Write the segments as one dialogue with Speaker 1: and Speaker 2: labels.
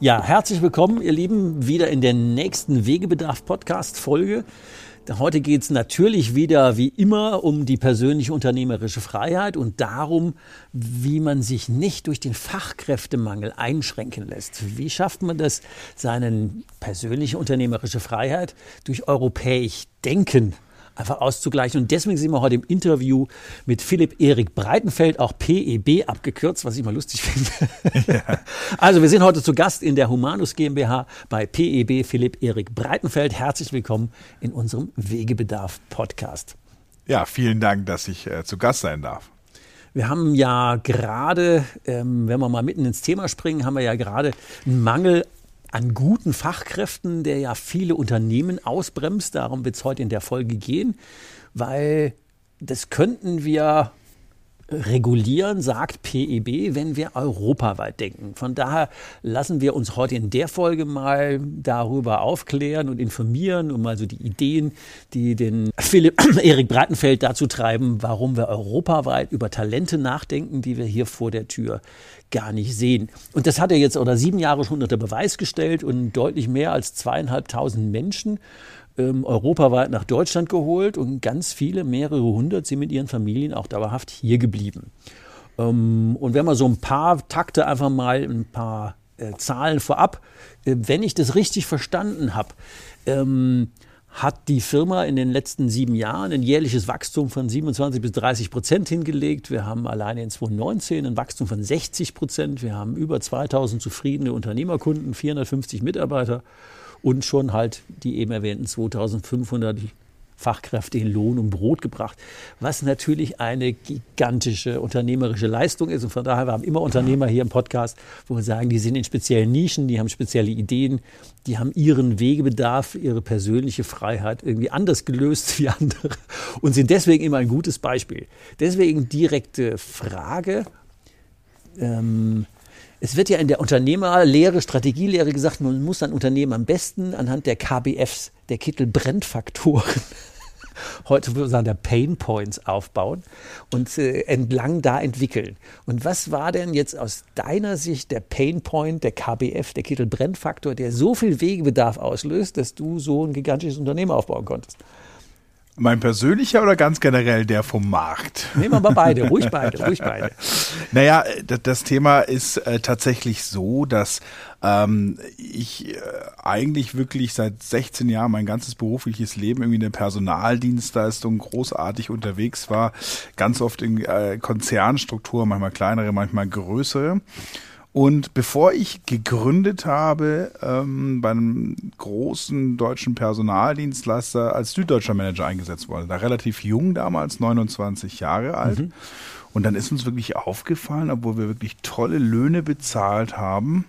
Speaker 1: Ja, herzlich willkommen, ihr Lieben, wieder in der nächsten Wegebedarf-Podcast-Folge. Heute geht es natürlich wieder wie immer um die persönliche unternehmerische Freiheit und darum, wie man sich nicht durch den Fachkräftemangel einschränken lässt. Wie schafft man das, seine persönliche unternehmerische Freiheit durch europäisch Denken einfach auszugleichen. Und deswegen sind wir heute im Interview mit Philipp Erik Breitenfeld, auch PEB abgekürzt, was ich mal lustig finde. Ja. Also wir sind heute zu Gast in der Humanus GmbH bei PEB Philipp Erik Breitenfeld. Herzlich willkommen in unserem Wegebedarf Podcast.
Speaker 2: Ja, vielen Dank, dass ich äh, zu Gast sein darf.
Speaker 1: Wir haben ja gerade, ähm, wenn wir mal mitten ins Thema springen, haben wir ja gerade einen Mangel an guten Fachkräften, der ja viele Unternehmen ausbremst. Darum wird es heute in der Folge gehen, weil das könnten wir regulieren, sagt PEB, wenn wir europaweit denken. Von daher lassen wir uns heute in der Folge mal darüber aufklären und informieren und mal so die Ideen, die den Philipp Erik Breitenfeld dazu treiben, warum wir europaweit über Talente nachdenken, die wir hier vor der Tür gar nicht sehen. Und das hat er jetzt oder sieben Jahre schon unter Beweis gestellt und deutlich mehr als zweieinhalbtausend Menschen ähm, europaweit nach Deutschland geholt und ganz viele, mehrere hundert, sind mit ihren Familien auch dauerhaft hier geblieben. Ähm, und wenn man so ein paar Takte einfach mal, ein paar äh, Zahlen vorab, äh, wenn ich das richtig verstanden habe, ähm, hat die Firma in den letzten sieben Jahren ein jährliches Wachstum von 27 bis 30 Prozent hingelegt. Wir haben alleine in 2019 ein Wachstum von 60 Prozent. Wir haben über 2000 zufriedene Unternehmerkunden, 450 Mitarbeiter und schon halt die eben erwähnten 2500 Fachkräfte in Lohn und Brot gebracht, was natürlich eine gigantische unternehmerische Leistung ist. Und von daher, wir haben immer Unternehmer hier im Podcast, wo wir sagen, die sind in speziellen Nischen, die haben spezielle Ideen, die haben ihren Wegebedarf, ihre persönliche Freiheit irgendwie anders gelöst wie andere und sind deswegen immer ein gutes Beispiel. Deswegen direkte Frage. Ähm, es wird ja in der Unternehmerlehre, Strategielehre gesagt, man muss ein Unternehmen am besten anhand der KBFs, der Kittel-Brennfaktoren, heute würde man sagen, der Pain Points aufbauen und äh, entlang da entwickeln. Und was war denn jetzt aus deiner Sicht der Pain Point, der KBF, der Kittel-Brennfaktor, der so viel Wegebedarf auslöst, dass du so ein gigantisches Unternehmen aufbauen konntest?
Speaker 2: Mein persönlicher oder ganz generell der vom Markt?
Speaker 1: Nehmen wir mal beide, ruhig beide, ruhig beide.
Speaker 2: Naja, das Thema ist äh, tatsächlich so, dass ähm, ich äh, eigentlich wirklich seit 16 Jahren mein ganzes berufliches Leben irgendwie in der Personaldienstleistung großartig unterwegs war. Ganz oft in äh, Konzernstrukturen, manchmal kleinere, manchmal größere. Und bevor ich gegründet habe ähm, bei einem großen deutschen Personaldienstleister als süddeutscher Manager eingesetzt worden, da relativ jung damals, 29 Jahre alt. Mhm. Und dann ist uns wirklich aufgefallen, obwohl wir wirklich tolle Löhne bezahlt haben,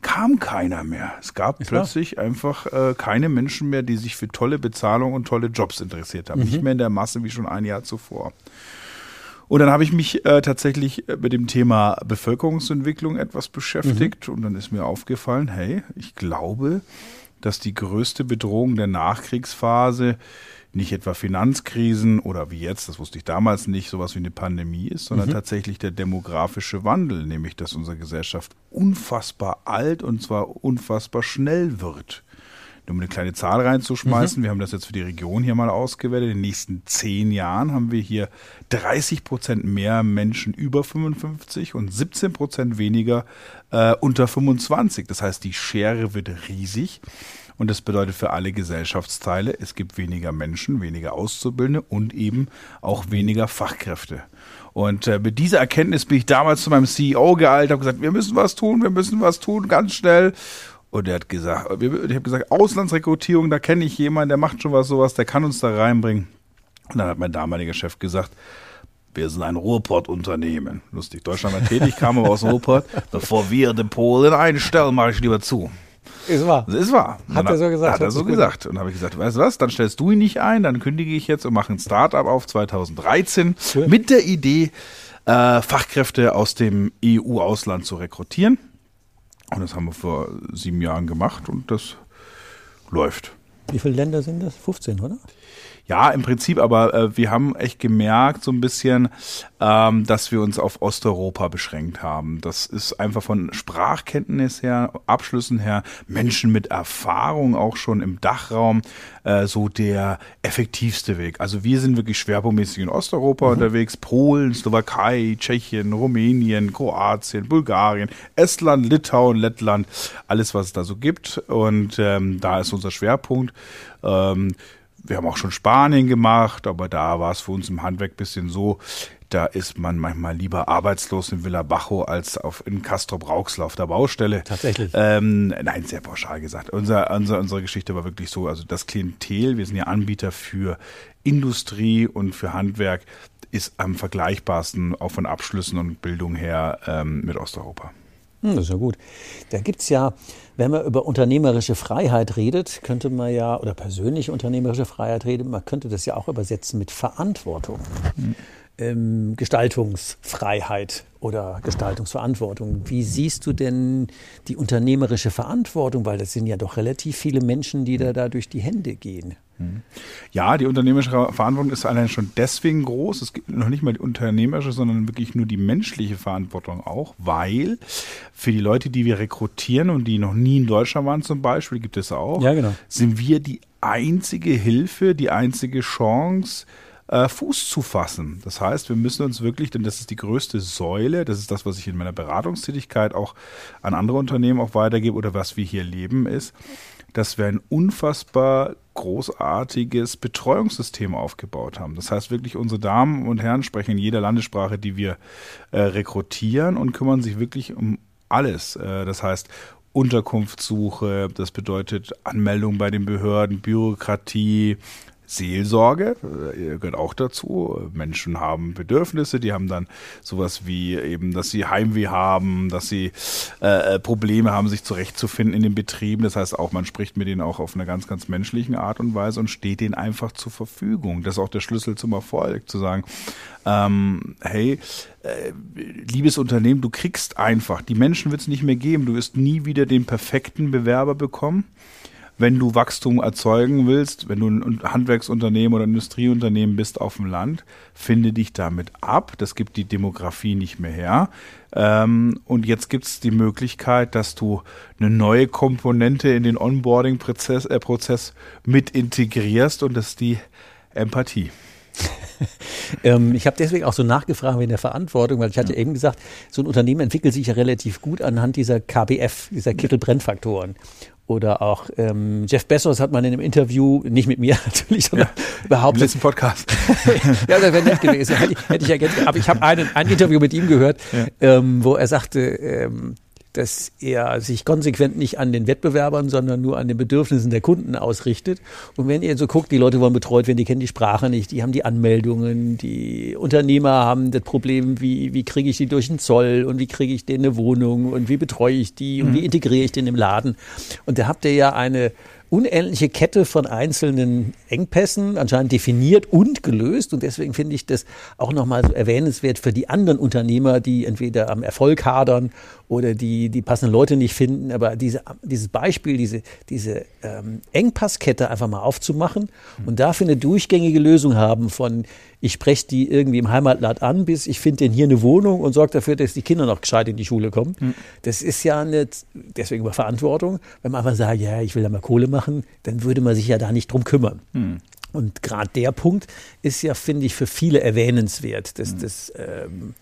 Speaker 2: kam keiner mehr. Es gab ist plötzlich klar. einfach äh, keine Menschen mehr, die sich für tolle Bezahlung und tolle Jobs interessiert haben. Mhm. Nicht mehr in der Masse wie schon ein Jahr zuvor. Und dann habe ich mich äh, tatsächlich äh, mit dem Thema Bevölkerungsentwicklung etwas beschäftigt mhm. und dann ist mir aufgefallen, hey, ich glaube, dass die größte Bedrohung der Nachkriegsphase nicht etwa Finanzkrisen oder wie jetzt, das wusste ich damals nicht, sowas wie eine Pandemie ist, sondern mhm. tatsächlich der demografische Wandel, nämlich dass unsere Gesellschaft unfassbar alt und zwar unfassbar schnell wird um eine kleine Zahl reinzuschmeißen, mhm. wir haben das jetzt für die Region hier mal ausgewertet, in den nächsten zehn Jahren haben wir hier 30 Prozent mehr Menschen über 55 und 17 Prozent weniger äh, unter 25. Das heißt, die Schere wird riesig. Und das bedeutet für alle Gesellschaftsteile, es gibt weniger Menschen, weniger Auszubildende und eben auch weniger Fachkräfte. Und äh, mit dieser Erkenntnis bin ich damals zu meinem CEO geeilt, habe gesagt, wir müssen was tun, wir müssen was tun, ganz schnell. Und er hat gesagt, ich habe gesagt, Auslandsrekrutierung, da kenne ich jemanden, der macht schon was sowas, der kann uns da reinbringen. Und dann hat mein damaliger Chef gesagt, wir sind ein Ruhrpott-Unternehmen. Lustig, Deutschland war tätig, kam aber aus Ruhrpott. Bevor wir den Polen einstellen, mache ich lieber zu.
Speaker 1: Ist wahr.
Speaker 2: Das ist wahr.
Speaker 1: Hat er so gesagt?
Speaker 2: Hat er so gesagt. Und habe ich gesagt, weißt du was, dann stellst du ihn nicht ein, dann kündige ich jetzt und mache ein Startup auf 2013 cool. mit der Idee, äh, Fachkräfte aus dem EU-Ausland zu rekrutieren. Und das haben wir vor sieben Jahren gemacht und das läuft.
Speaker 1: Wie viele Länder sind das? 15, oder?
Speaker 2: Ja, im Prinzip, aber äh, wir haben echt gemerkt, so ein bisschen, ähm, dass wir uns auf Osteuropa beschränkt haben. Das ist einfach von Sprachkenntnis her, Abschlüssen her, Menschen mit Erfahrung auch schon im Dachraum, äh, so der effektivste Weg. Also wir sind wirklich schwerpunktmäßig in Osteuropa mhm. unterwegs, Polen, Slowakei, Tschechien, Rumänien, Kroatien, Bulgarien, Estland, Litauen, Lettland, alles, was es da so gibt. Und ähm, da ist unser Schwerpunkt. Ähm, wir haben auch schon Spanien gemacht, aber da war es für uns im Handwerk bisschen so, da ist man manchmal lieber arbeitslos in Villa Bajo als auf in Castro Brauxel auf der Baustelle.
Speaker 1: Tatsächlich.
Speaker 2: Ähm, nein, sehr pauschal gesagt. Unser, unser, unsere Geschichte war wirklich so, also das Klientel, wir sind ja Anbieter für Industrie und für Handwerk, ist am vergleichbarsten auch von Abschlüssen und Bildung her ähm, mit Osteuropa.
Speaker 1: Hm, das ist ja gut. Da gibt es ja, wenn man über unternehmerische Freiheit redet, könnte man ja, oder persönliche unternehmerische Freiheit redet, man könnte das ja auch übersetzen mit Verantwortung. Mhm. Ähm, Gestaltungsfreiheit oder Gestaltungsverantwortung. Wie siehst du denn die unternehmerische Verantwortung? Weil das sind ja doch relativ viele Menschen, die da, da durch die Hände gehen.
Speaker 2: Mhm. Ja, die unternehmerische Verantwortung ist allein schon deswegen groß. Es gibt noch nicht mal die unternehmerische, sondern wirklich nur die menschliche Verantwortung auch, weil für die Leute, die wir rekrutieren und die noch nie in Deutschland waren zum Beispiel, gibt es auch,
Speaker 1: ja, genau.
Speaker 2: sind wir die einzige Hilfe, die einzige Chance, äh, Fuß zu fassen. Das heißt, wir müssen uns wirklich, denn das ist die größte Säule, das ist das, was ich in meiner Beratungstätigkeit auch an andere Unternehmen auch weitergebe oder was wir hier leben, ist, dass wir ein unfassbar großartiges Betreuungssystem aufgebaut haben. Das heißt wirklich, unsere Damen und Herren sprechen in jeder Landessprache, die wir äh, rekrutieren und kümmern sich wirklich um alles. Äh, das heißt, Unterkunftssuche, das bedeutet Anmeldung bei den Behörden, Bürokratie, Seelsorge äh, gehört auch dazu. Menschen haben Bedürfnisse, die haben dann sowas wie eben, dass sie Heimweh haben, dass sie äh, äh, Probleme haben, sich zurechtzufinden in den Betrieben. Das heißt auch, man spricht mit denen auch auf einer ganz, ganz menschlichen Art und Weise und steht denen einfach zur Verfügung. Das ist auch der Schlüssel zum Erfolg, zu sagen, ähm, hey, äh, liebes Unternehmen, du kriegst einfach, die Menschen wird es nicht mehr geben, du wirst nie wieder den perfekten Bewerber bekommen wenn du Wachstum erzeugen willst, wenn du ein Handwerksunternehmen oder Industrieunternehmen bist auf dem Land, finde dich damit ab. Das gibt die Demografie nicht mehr her. Ähm, und jetzt gibt es die Möglichkeit, dass du eine neue Komponente in den Onboarding-Prozess äh, mit integrierst und das ist die Empathie.
Speaker 1: ähm, ich habe deswegen auch so nachgefragt wegen der Verantwortung, weil ich hatte ja. eben gesagt, so ein Unternehmen entwickelt sich ja relativ gut anhand dieser KBF, dieser Kittel-Brennfaktoren. Oder auch ähm, Jeff Bezos hat mal in einem Interview, nicht mit mir natürlich, sondern ja, behauptet. Im
Speaker 2: letzten Podcast.
Speaker 1: ja, das wäre nett gewesen. Hätte ich, hätte ich ja gerne, aber ich habe ein Interview mit ihm gehört, ja. ähm, wo er sagte, ähm, dass er sich konsequent nicht an den Wettbewerbern, sondern nur an den Bedürfnissen der Kunden ausrichtet. Und wenn ihr so guckt, die Leute wollen betreut werden, die kennen die Sprache nicht, die haben die Anmeldungen, die Unternehmer haben das Problem, wie, wie kriege ich die durch den Zoll und wie kriege ich denen eine Wohnung und wie betreue ich die und wie mhm. integriere ich den im Laden. Und da habt ihr ja eine unendliche Kette von einzelnen Engpässen anscheinend definiert und gelöst. Und deswegen finde ich das auch nochmal so erwähnenswert für die anderen Unternehmer, die entweder am Erfolg hadern oder die die passenden Leute nicht finden. Aber diese, dieses Beispiel, diese, diese ähm, Engpasskette einfach mal aufzumachen und dafür eine durchgängige Lösung haben von ich spreche die irgendwie im Heimatland an, bis ich finde denn hier eine Wohnung und sorge dafür, dass die Kinder noch gescheit in die Schule kommen. Mhm. Das ist ja eine, deswegen über Verantwortung. Wenn man einfach sagt, ja, ich will da mal Kohle machen, dann würde man sich ja da nicht drum kümmern. Mhm. Und gerade der Punkt ist ja, finde ich, für viele erwähnenswert. Dass, mhm. das, ähm,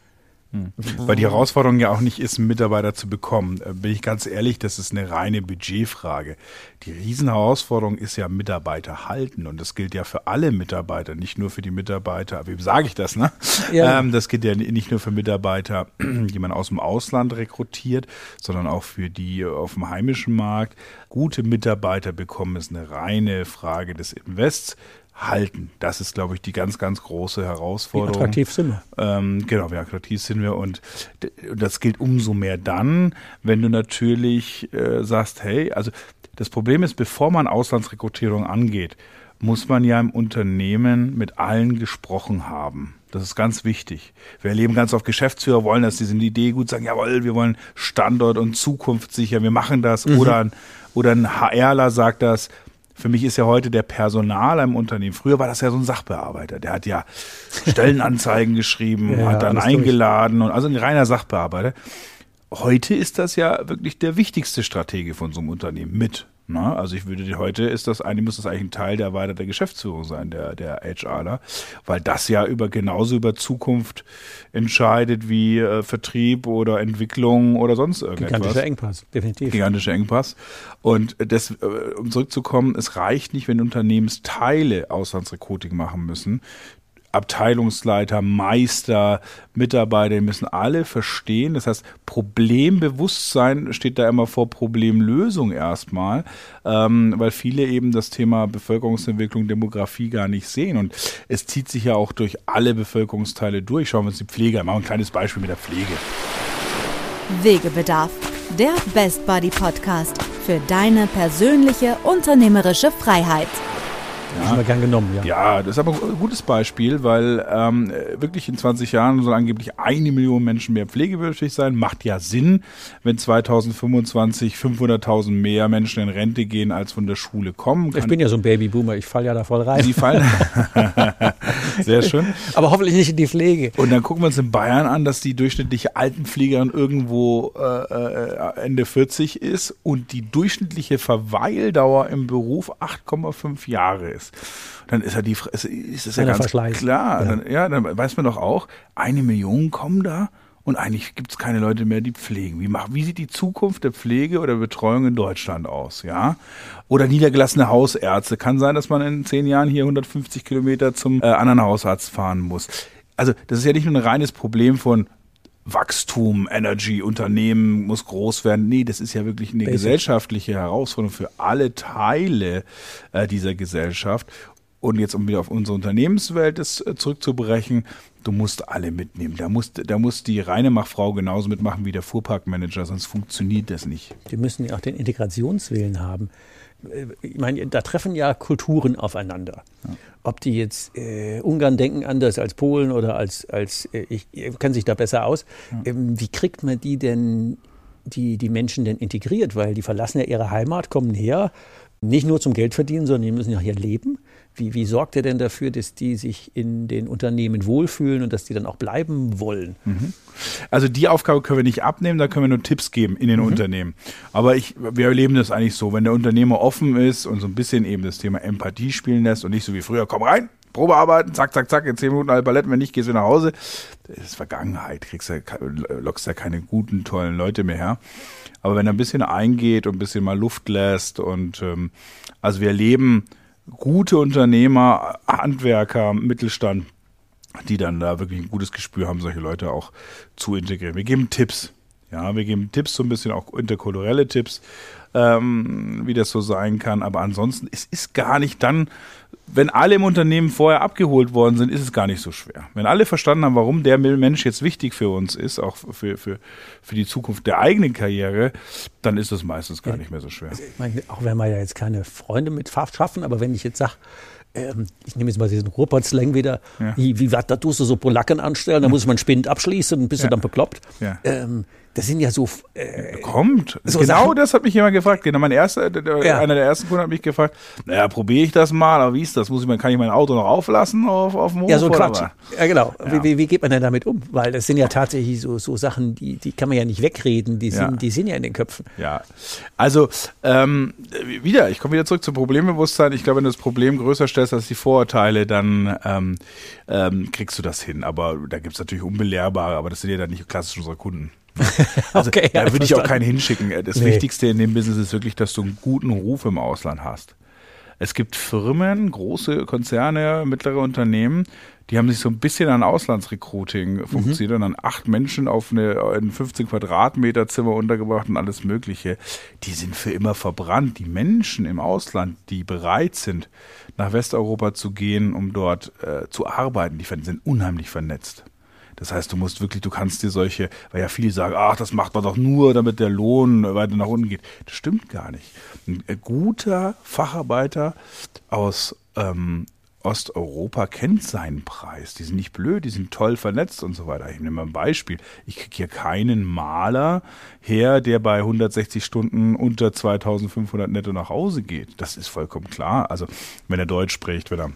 Speaker 2: Hm. Weil die Herausforderung ja auch nicht ist, einen Mitarbeiter zu bekommen. Äh, bin ich ganz ehrlich, das ist eine reine Budgetfrage. Die Riesenherausforderung ist ja Mitarbeiter halten und das gilt ja für alle Mitarbeiter, nicht nur für die Mitarbeiter. Wem sage ich das, ne? Ja. Ähm, das gilt ja nicht nur für Mitarbeiter, die man aus dem Ausland rekrutiert, sondern auch für die auf dem heimischen Markt. Gute Mitarbeiter bekommen ist eine reine Frage des Invests halten. Das ist, glaube ich, die ganz, ganz große Herausforderung. Wie
Speaker 1: attraktiv sind wir.
Speaker 2: Ähm, genau, wie attraktiv sind wir. Und das gilt umso mehr dann, wenn du natürlich äh, sagst, hey, also das Problem ist, bevor man Auslandsrekrutierung angeht, muss man ja im Unternehmen mit allen gesprochen haben. Das ist ganz wichtig. Wir erleben ganz oft Geschäftsführer wollen, dass diese Idee gut sagen, jawohl, wir wollen Standort und Zukunft sicher, wir machen das. Mhm. Oder, ein, oder ein HRler sagt das, für mich ist ja heute der Personal im Unternehmen. Früher war das ja so ein Sachbearbeiter. Der hat ja Stellenanzeigen geschrieben, ja, hat dann eingeladen durch. und also ein reiner Sachbearbeiter. Heute ist das ja wirklich der wichtigste Stratege von so einem Unternehmen mit. Na, also ich würde heute ist das eigentlich muss das eigentlich ein Teil der erweiterten Geschäftsführung sein, der der HRler, weil das ja über genauso über Zukunft entscheidet wie äh, Vertrieb oder Entwicklung oder sonst irgendetwas.
Speaker 1: Gigantischer Engpass, definitiv.
Speaker 2: Gigantischer Engpass. Und das, äh, um zurückzukommen, es reicht nicht, wenn Unternehmensteile Auslandsrecruiting machen müssen. Abteilungsleiter, Meister, Mitarbeiter, die müssen alle verstehen. Das heißt, Problembewusstsein steht da immer vor Problemlösung erstmal, ähm, weil viele eben das Thema Bevölkerungsentwicklung, Demografie gar nicht sehen. Und es zieht sich ja auch durch alle Bevölkerungsteile durch. Schauen wir uns die Pflege an. Machen wir ein kleines Beispiel mit der Pflege.
Speaker 3: Wegebedarf, der Best Buddy Podcast für deine persönliche unternehmerische Freiheit.
Speaker 1: Ja. Das haben wir gern genommen, ja.
Speaker 2: Ja, das ist aber ein gutes Beispiel, weil ähm, wirklich in 20 Jahren sollen angeblich eine Million Menschen mehr pflegebedürftig sein. Macht ja Sinn, wenn 2025 500.000 mehr Menschen in Rente gehen, als von der Schule kommen.
Speaker 1: Kann ich bin ja so ein Babyboomer, ich falle ja da voll rein.
Speaker 2: Sie fallen. Sehr schön.
Speaker 1: Aber hoffentlich nicht in die Pflege.
Speaker 2: Und dann gucken wir uns in Bayern an, dass die durchschnittliche Altenpflegerin irgendwo äh, äh Ende 40 ist und die durchschnittliche Verweildauer im Beruf 8,5 Jahre ist dann ist ja die ist, ist es ja ganz
Speaker 1: Verschleiß.
Speaker 2: klar. Ja. Dann, ja, dann weiß man doch auch, eine Million kommen da und eigentlich gibt es keine Leute mehr, die pflegen. Wie, macht, wie sieht die Zukunft der Pflege oder Betreuung in Deutschland aus? Ja? Oder niedergelassene Hausärzte. Kann sein, dass man in zehn Jahren hier 150 Kilometer zum äh, anderen Hausarzt fahren muss. Also das ist ja nicht nur ein reines Problem von Wachstum, Energy, Unternehmen muss groß werden. Nee, das ist ja wirklich eine Basic. gesellschaftliche Herausforderung für alle Teile äh, dieser Gesellschaft. Und jetzt, um wieder auf unsere Unternehmenswelt das, äh, zurückzubrechen, du musst alle mitnehmen. Da muss, da muss die reine Machfrau genauso mitmachen wie der Fuhrparkmanager, sonst funktioniert das nicht.
Speaker 1: Die müssen ja auch den Integrationswillen haben. Äh, ich meine, da treffen ja Kulturen aufeinander. Ja. Ob die jetzt äh, Ungarn denken anders als Polen oder als, als äh, ich, ich kenne sich da besser aus. Ja. Ähm, wie kriegt man die denn, die, die Menschen denn integriert? Weil die verlassen ja ihre Heimat, kommen her, nicht nur zum Geld verdienen, sondern die müssen ja hier leben. Wie, wie sorgt er denn dafür, dass die sich in den Unternehmen wohlfühlen und dass die dann auch bleiben wollen? Mhm.
Speaker 2: Also die Aufgabe können wir nicht abnehmen, da können wir nur Tipps geben in den mhm. Unternehmen. Aber ich, wir erleben das eigentlich so, wenn der Unternehmer offen ist und so ein bisschen eben das Thema Empathie spielen lässt und nicht so wie früher, komm rein, Probe arbeiten, zack, zack, zack, in zehn Minuten alle Paletten, wenn nicht, gehst du nach Hause. Das ist Vergangenheit, kriegst ja, lockst ja keine guten, tollen Leute mehr her. Aber wenn er ein bisschen eingeht und ein bisschen mal Luft lässt und ähm, also wir erleben gute Unternehmer, Handwerker, Mittelstand, die dann da wirklich ein gutes Gespür haben, solche Leute auch zu integrieren. Wir geben Tipps. Ja, wir geben Tipps, so ein bisschen auch interkulturelle Tipps, ähm, wie das so sein kann. Aber ansonsten, es ist gar nicht dann wenn alle im Unternehmen vorher abgeholt worden sind, ist es gar nicht so schwer. Wenn alle verstanden haben, warum der Mensch jetzt wichtig für uns ist, auch für, für, für die Zukunft der eigenen Karriere, dann ist es meistens gar nicht mehr so schwer. Also
Speaker 1: meine, auch wenn wir ja jetzt keine Freunde mit schaffen, aber wenn ich jetzt sage, ähm, ich nehme jetzt mal diesen Ruhrpott-Slang wieder, ja. wie, wie da tust du so Polacken anstellen, da muss man Spind abschließen, bist ja. du dann bekloppt. Ja. Ähm, Das sind ja so.
Speaker 2: Äh, Kommt.
Speaker 1: So
Speaker 2: genau
Speaker 1: Sachen.
Speaker 2: das hat mich jemand gefragt. Genau, mein erster,
Speaker 1: Ja.
Speaker 2: einer der ersten Kunden hat mich gefragt, naja, probiere ich das mal, aber wie ist das? Muss ich kann ich mein Auto noch auflassen auf, auf dem Hof?
Speaker 1: Ja, so ein Quatsch. Ja, genau.
Speaker 2: Ja.
Speaker 1: Wie, wie, geht man denn damit um? Weil das sind ja tatsächlich so, so Sachen, die, die kann man ja nicht wegreden, die sind,
Speaker 2: Ja.
Speaker 1: die sind ja in den Köpfen.
Speaker 2: Ja, also ähm, wieder, ich komme wieder zurück zum Problembewusstsein. Ich glaube, wenn du das Problem größer stellst als die Vorurteile, dann ähm, ähm, kriegst du das hin. Aber da gibt's natürlich unbelehrbare, aber das sind ja dann nicht klassisch unsere Kunden. Also
Speaker 1: Okay,
Speaker 2: da würde ich auch keinen hinschicken. Das
Speaker 1: Nee.
Speaker 2: Wichtigste in dem Business ist wirklich, dass du einen guten Ruf im Ausland hast. Es gibt Firmen, große Konzerne, mittlere Unternehmen, die haben sich so ein bisschen an Auslandsrecruiting fokussiert und dann acht Menschen auf eine, ein 15 Quadratmeter Zimmer untergebracht und alles Mögliche. Die sind für immer verbrannt. Die Menschen im Ausland, die bereit sind, nach Westeuropa zu gehen, um dort äh, zu arbeiten, die sind unheimlich vernetzt. Das heißt, du musst wirklich, du kannst dir solche, weil ja viele sagen, ach, das macht man doch nur, damit der Lohn weiter nach unten geht. Das stimmt gar nicht. Ein äh, guter Facharbeiter aus ähm, Osteuropa kennt seinen Preis. Die sind nicht blöd, die sind toll vernetzt und so weiter. Ich nehme mal ein Beispiel. Ich kriege hier keinen Maler her, der bei 160 Stunden unter 2500 netto nach Hause geht. Das ist vollkommen klar. Also, wenn er Deutsch spricht, wenn er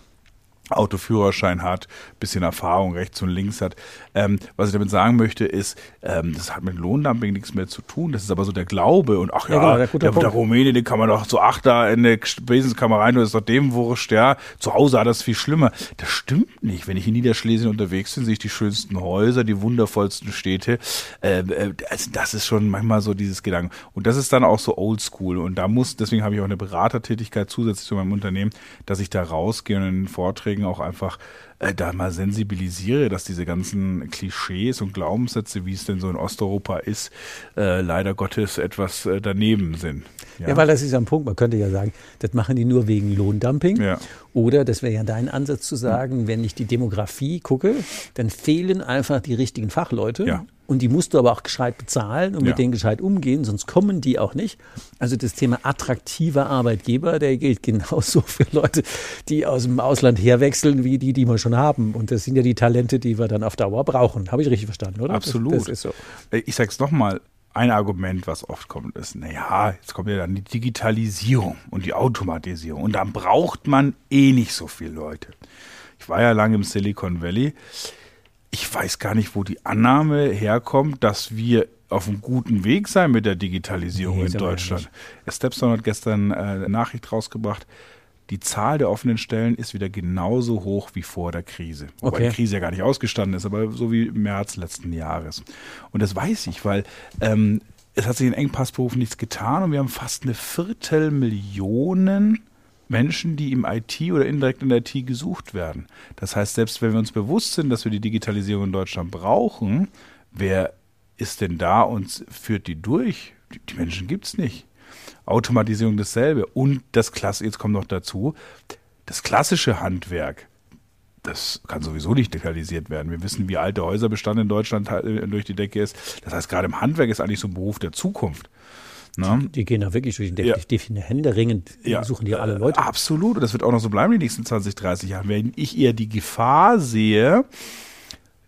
Speaker 2: Autoführerschein hat, bisschen Erfahrung rechts und links hat. Ähm, was ich damit sagen möchte, ist, ähm, das hat mit Lohndumping nichts mehr zu tun. Das ist aber so der Glaube und ach ja,
Speaker 1: Ja, genau, der
Speaker 2: der, der. Rumäne, den kann man doch so acht da in eine Besenskammer rein, das ist doch dem wurscht, ja. Zu Hause hat das viel schlimmer. Das stimmt nicht. Wenn ich in Niederschlesien unterwegs bin, sehe ich die schönsten Häuser, die wundervollsten Städte. Äh, äh, also das ist schon manchmal so dieses Gedanken. Und das ist dann auch so oldschool. Und da muss, deswegen habe ich auch eine Beratertätigkeit zusätzlich zu meinem Unternehmen, dass ich da rausgehe und in den Vorträgen auch einfach äh, da mal sensibilisiere, dass diese ganzen Klischees und Glaubenssätze, wie es denn so in Osteuropa ist, äh, leider Gottes etwas äh, daneben sind.
Speaker 1: Ja. weil das ist ja ein Punkt. Man könnte ja sagen, das machen die nur wegen Lohndumping.
Speaker 2: Ja.
Speaker 1: Oder das wäre ja dein Ansatz zu sagen, wenn ich die Demografie gucke, dann fehlen einfach die richtigen Fachleute.
Speaker 2: Ja.
Speaker 1: Und die musst du aber auch gescheit bezahlen und
Speaker 2: Ja.
Speaker 1: mit denen gescheit umgehen, sonst kommen die auch nicht. Also das Thema attraktiver Arbeitgeber, der gilt genauso für Leute, die aus dem Ausland herwechseln, wie die, die wir schon haben. Und das sind ja die Talente, die wir dann auf Dauer brauchen. Habe ich richtig verstanden, oder?
Speaker 2: Absolut.
Speaker 1: Das, das ist so.
Speaker 2: Äh, Ich sag's nochmal, ein Argument, was oft kommt, ist, naja, jetzt kommt ja dann die Digitalisierung und die Automatisierung und dann braucht man eh nicht so viele Leute. Ich war ja lange im Silicon Valley. Ich weiß gar nicht, wo die Annahme herkommt, dass wir auf einem guten Weg sein mit der Digitalisierung
Speaker 1: Nee,
Speaker 2: in Deutschland. Stepstone hat gestern äh, eine Nachricht rausgebracht. Die Zahl der offenen Stellen ist wieder genauso hoch wie vor der Krise. Wobei
Speaker 1: Okay.
Speaker 2: die Krise ja gar nicht ausgestanden ist, aber so wie im März letzten Jahres. Und das weiß ich, weil ähm, es hat sich in Engpassberufen nichts getan und wir haben fast eine Viertelmillion Menschen, die im IT oder indirekt in der IT gesucht werden. Das heißt, selbst wenn wir uns bewusst sind, dass wir die Digitalisierung in Deutschland brauchen, wer ist denn da und führt die durch? Die, Menschen gibt's nicht. Automatisierung dasselbe. Und das Klasse, jetzt kommt noch dazu, das klassische Handwerk, das kann sowieso nicht digitalisiert werden. Wir wissen, wie alt der Häuserbestand in Deutschland äh, durch die Decke ist. Das heißt, gerade im Handwerk ist eigentlich so ein Beruf der Zukunft. Ne?
Speaker 1: Die gehen da wirklich durch die
Speaker 2: Ja.
Speaker 1: Hände ringend, suchen die alle Leute.
Speaker 2: Absolut. Und das wird auch noch so bleiben die nächsten 20, 30 Jahre. Wenn ich eher die Gefahr sehe,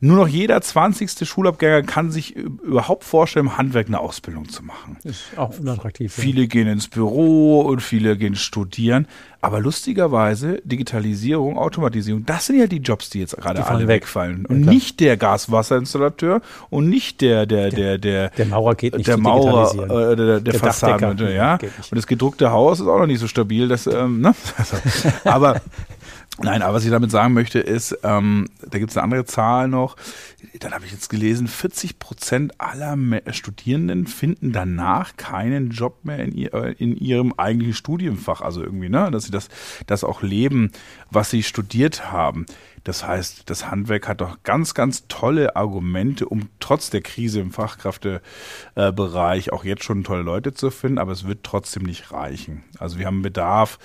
Speaker 2: nur noch jeder 20. Schulabgänger kann sich überhaupt vorstellen, im Handwerk eine Ausbildung zu machen.
Speaker 1: ist auch unattraktiv. ja.
Speaker 2: Viele gehen ins Büro und viele gehen studieren. Aber lustigerweise, Digitalisierung, Automatisierung, das sind ja die Jobs, die jetzt gerade
Speaker 1: Die
Speaker 2: alle
Speaker 1: weg.
Speaker 2: wegfallen.
Speaker 1: Ja,
Speaker 2: Und
Speaker 1: klar.
Speaker 2: nicht der Gaswasserinstallateur und nicht der, der, der, der,
Speaker 1: Der Maurer geht nicht
Speaker 2: der Maurer, äh, der, der,
Speaker 1: Der
Speaker 2: Fassaden, ja. Und das gedruckte Haus ist auch noch nicht so stabil. Das, ähm, ne? also, aber Nein, aber was ich damit sagen möchte, ist, ähm, da gibt es eine andere Zahl noch. Dann habe ich jetzt gelesen, 40 Prozent aller Studierenden finden danach keinen Job mehr in, ihr, äh, in ihrem eigentlichen Studienfach. Also irgendwie, ne, dass sie das, das auch leben, was sie studiert haben. Das heißt, das Handwerk hat doch ganz, ganz tolle Argumente, um trotz der Krise im Fachkräftebereich auch jetzt schon tolle Leute zu finden, aber es wird trotzdem nicht reichen. Also wir haben Bedarf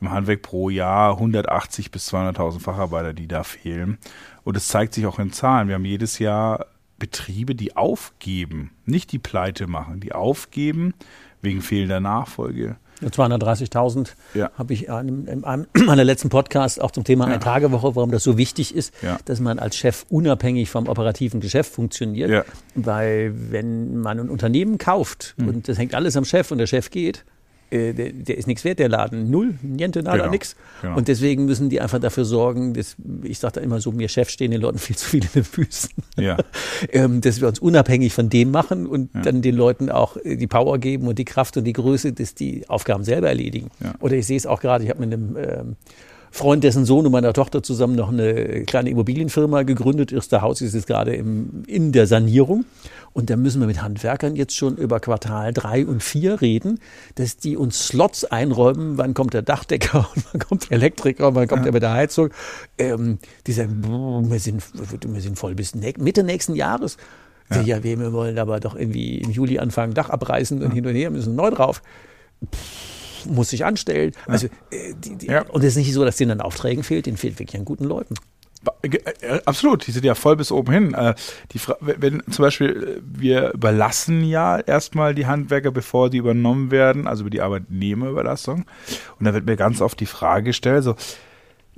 Speaker 2: im Handwerk pro Jahr 180 bis 200.000 Facharbeiter, die da fehlen. Und es zeigt sich auch in Zahlen. Wir haben jedes Jahr Betriebe, die aufgeben, nicht die Pleite machen, die aufgeben wegen fehlender Nachfolge,
Speaker 1: 230.000 ja. habe ich in, in einem meiner letzten Podcast auch zum Thema ja. Eine-Tage-Woche, warum das so wichtig ist, ja. dass man als Chef unabhängig vom operativen Geschäft funktioniert. Ja. Weil wenn man ein Unternehmen kauft mhm. und das hängt alles am Chef und der Chef geht, äh, der, der, ist nichts wert, der Laden. Null, niente, nada, genau. nix. Genau. Und deswegen müssen die einfach dafür sorgen, dass, ich sage da immer so, mir Chef stehen den Leuten viel zu viel in den Füßen. Ja. ähm, dass wir uns unabhängig von dem machen und ja. dann den Leuten auch äh, die Power geben und die Kraft und die Größe, dass die Aufgaben selber erledigen. Ja. Oder ich sehe es auch gerade, ich habe mit einem ähm, Freund, dessen Sohn und meiner Tochter zusammen noch eine kleine Immobilienfirma gegründet. Erster Haus ist jetzt gerade im, in der Sanierung. Und da müssen wir mit Handwerkern jetzt schon über Quartal drei und vier reden, dass die uns Slots einräumen, wann kommt der Dachdecker und wann kommt der Elektriker und wann kommt ja. der mit der Heizung. Ähm, die sagen, wir sind, wir sind voll bis Mitte nächsten Jahres. Ja. ja, wir wollen aber doch irgendwie im Juli anfangen, Dach abreißen und ja. hin und her, müssen neu drauf. Pff, muss sich anstellen. Also, äh, die, die, ja. Und es ist nicht so, dass denen an Aufträgen fehlt, denen fehlt wirklich an guten Leuten.
Speaker 2: Äh, äh, absolut, die sind ja voll bis oben hin. Äh, die, wenn zum Beispiel wir überlassen ja erstmal die Handwerker, bevor die übernommen werden, also über die Arbeitnehmerüberlassung. Und da wird mir ganz oft die Frage gestellt, so,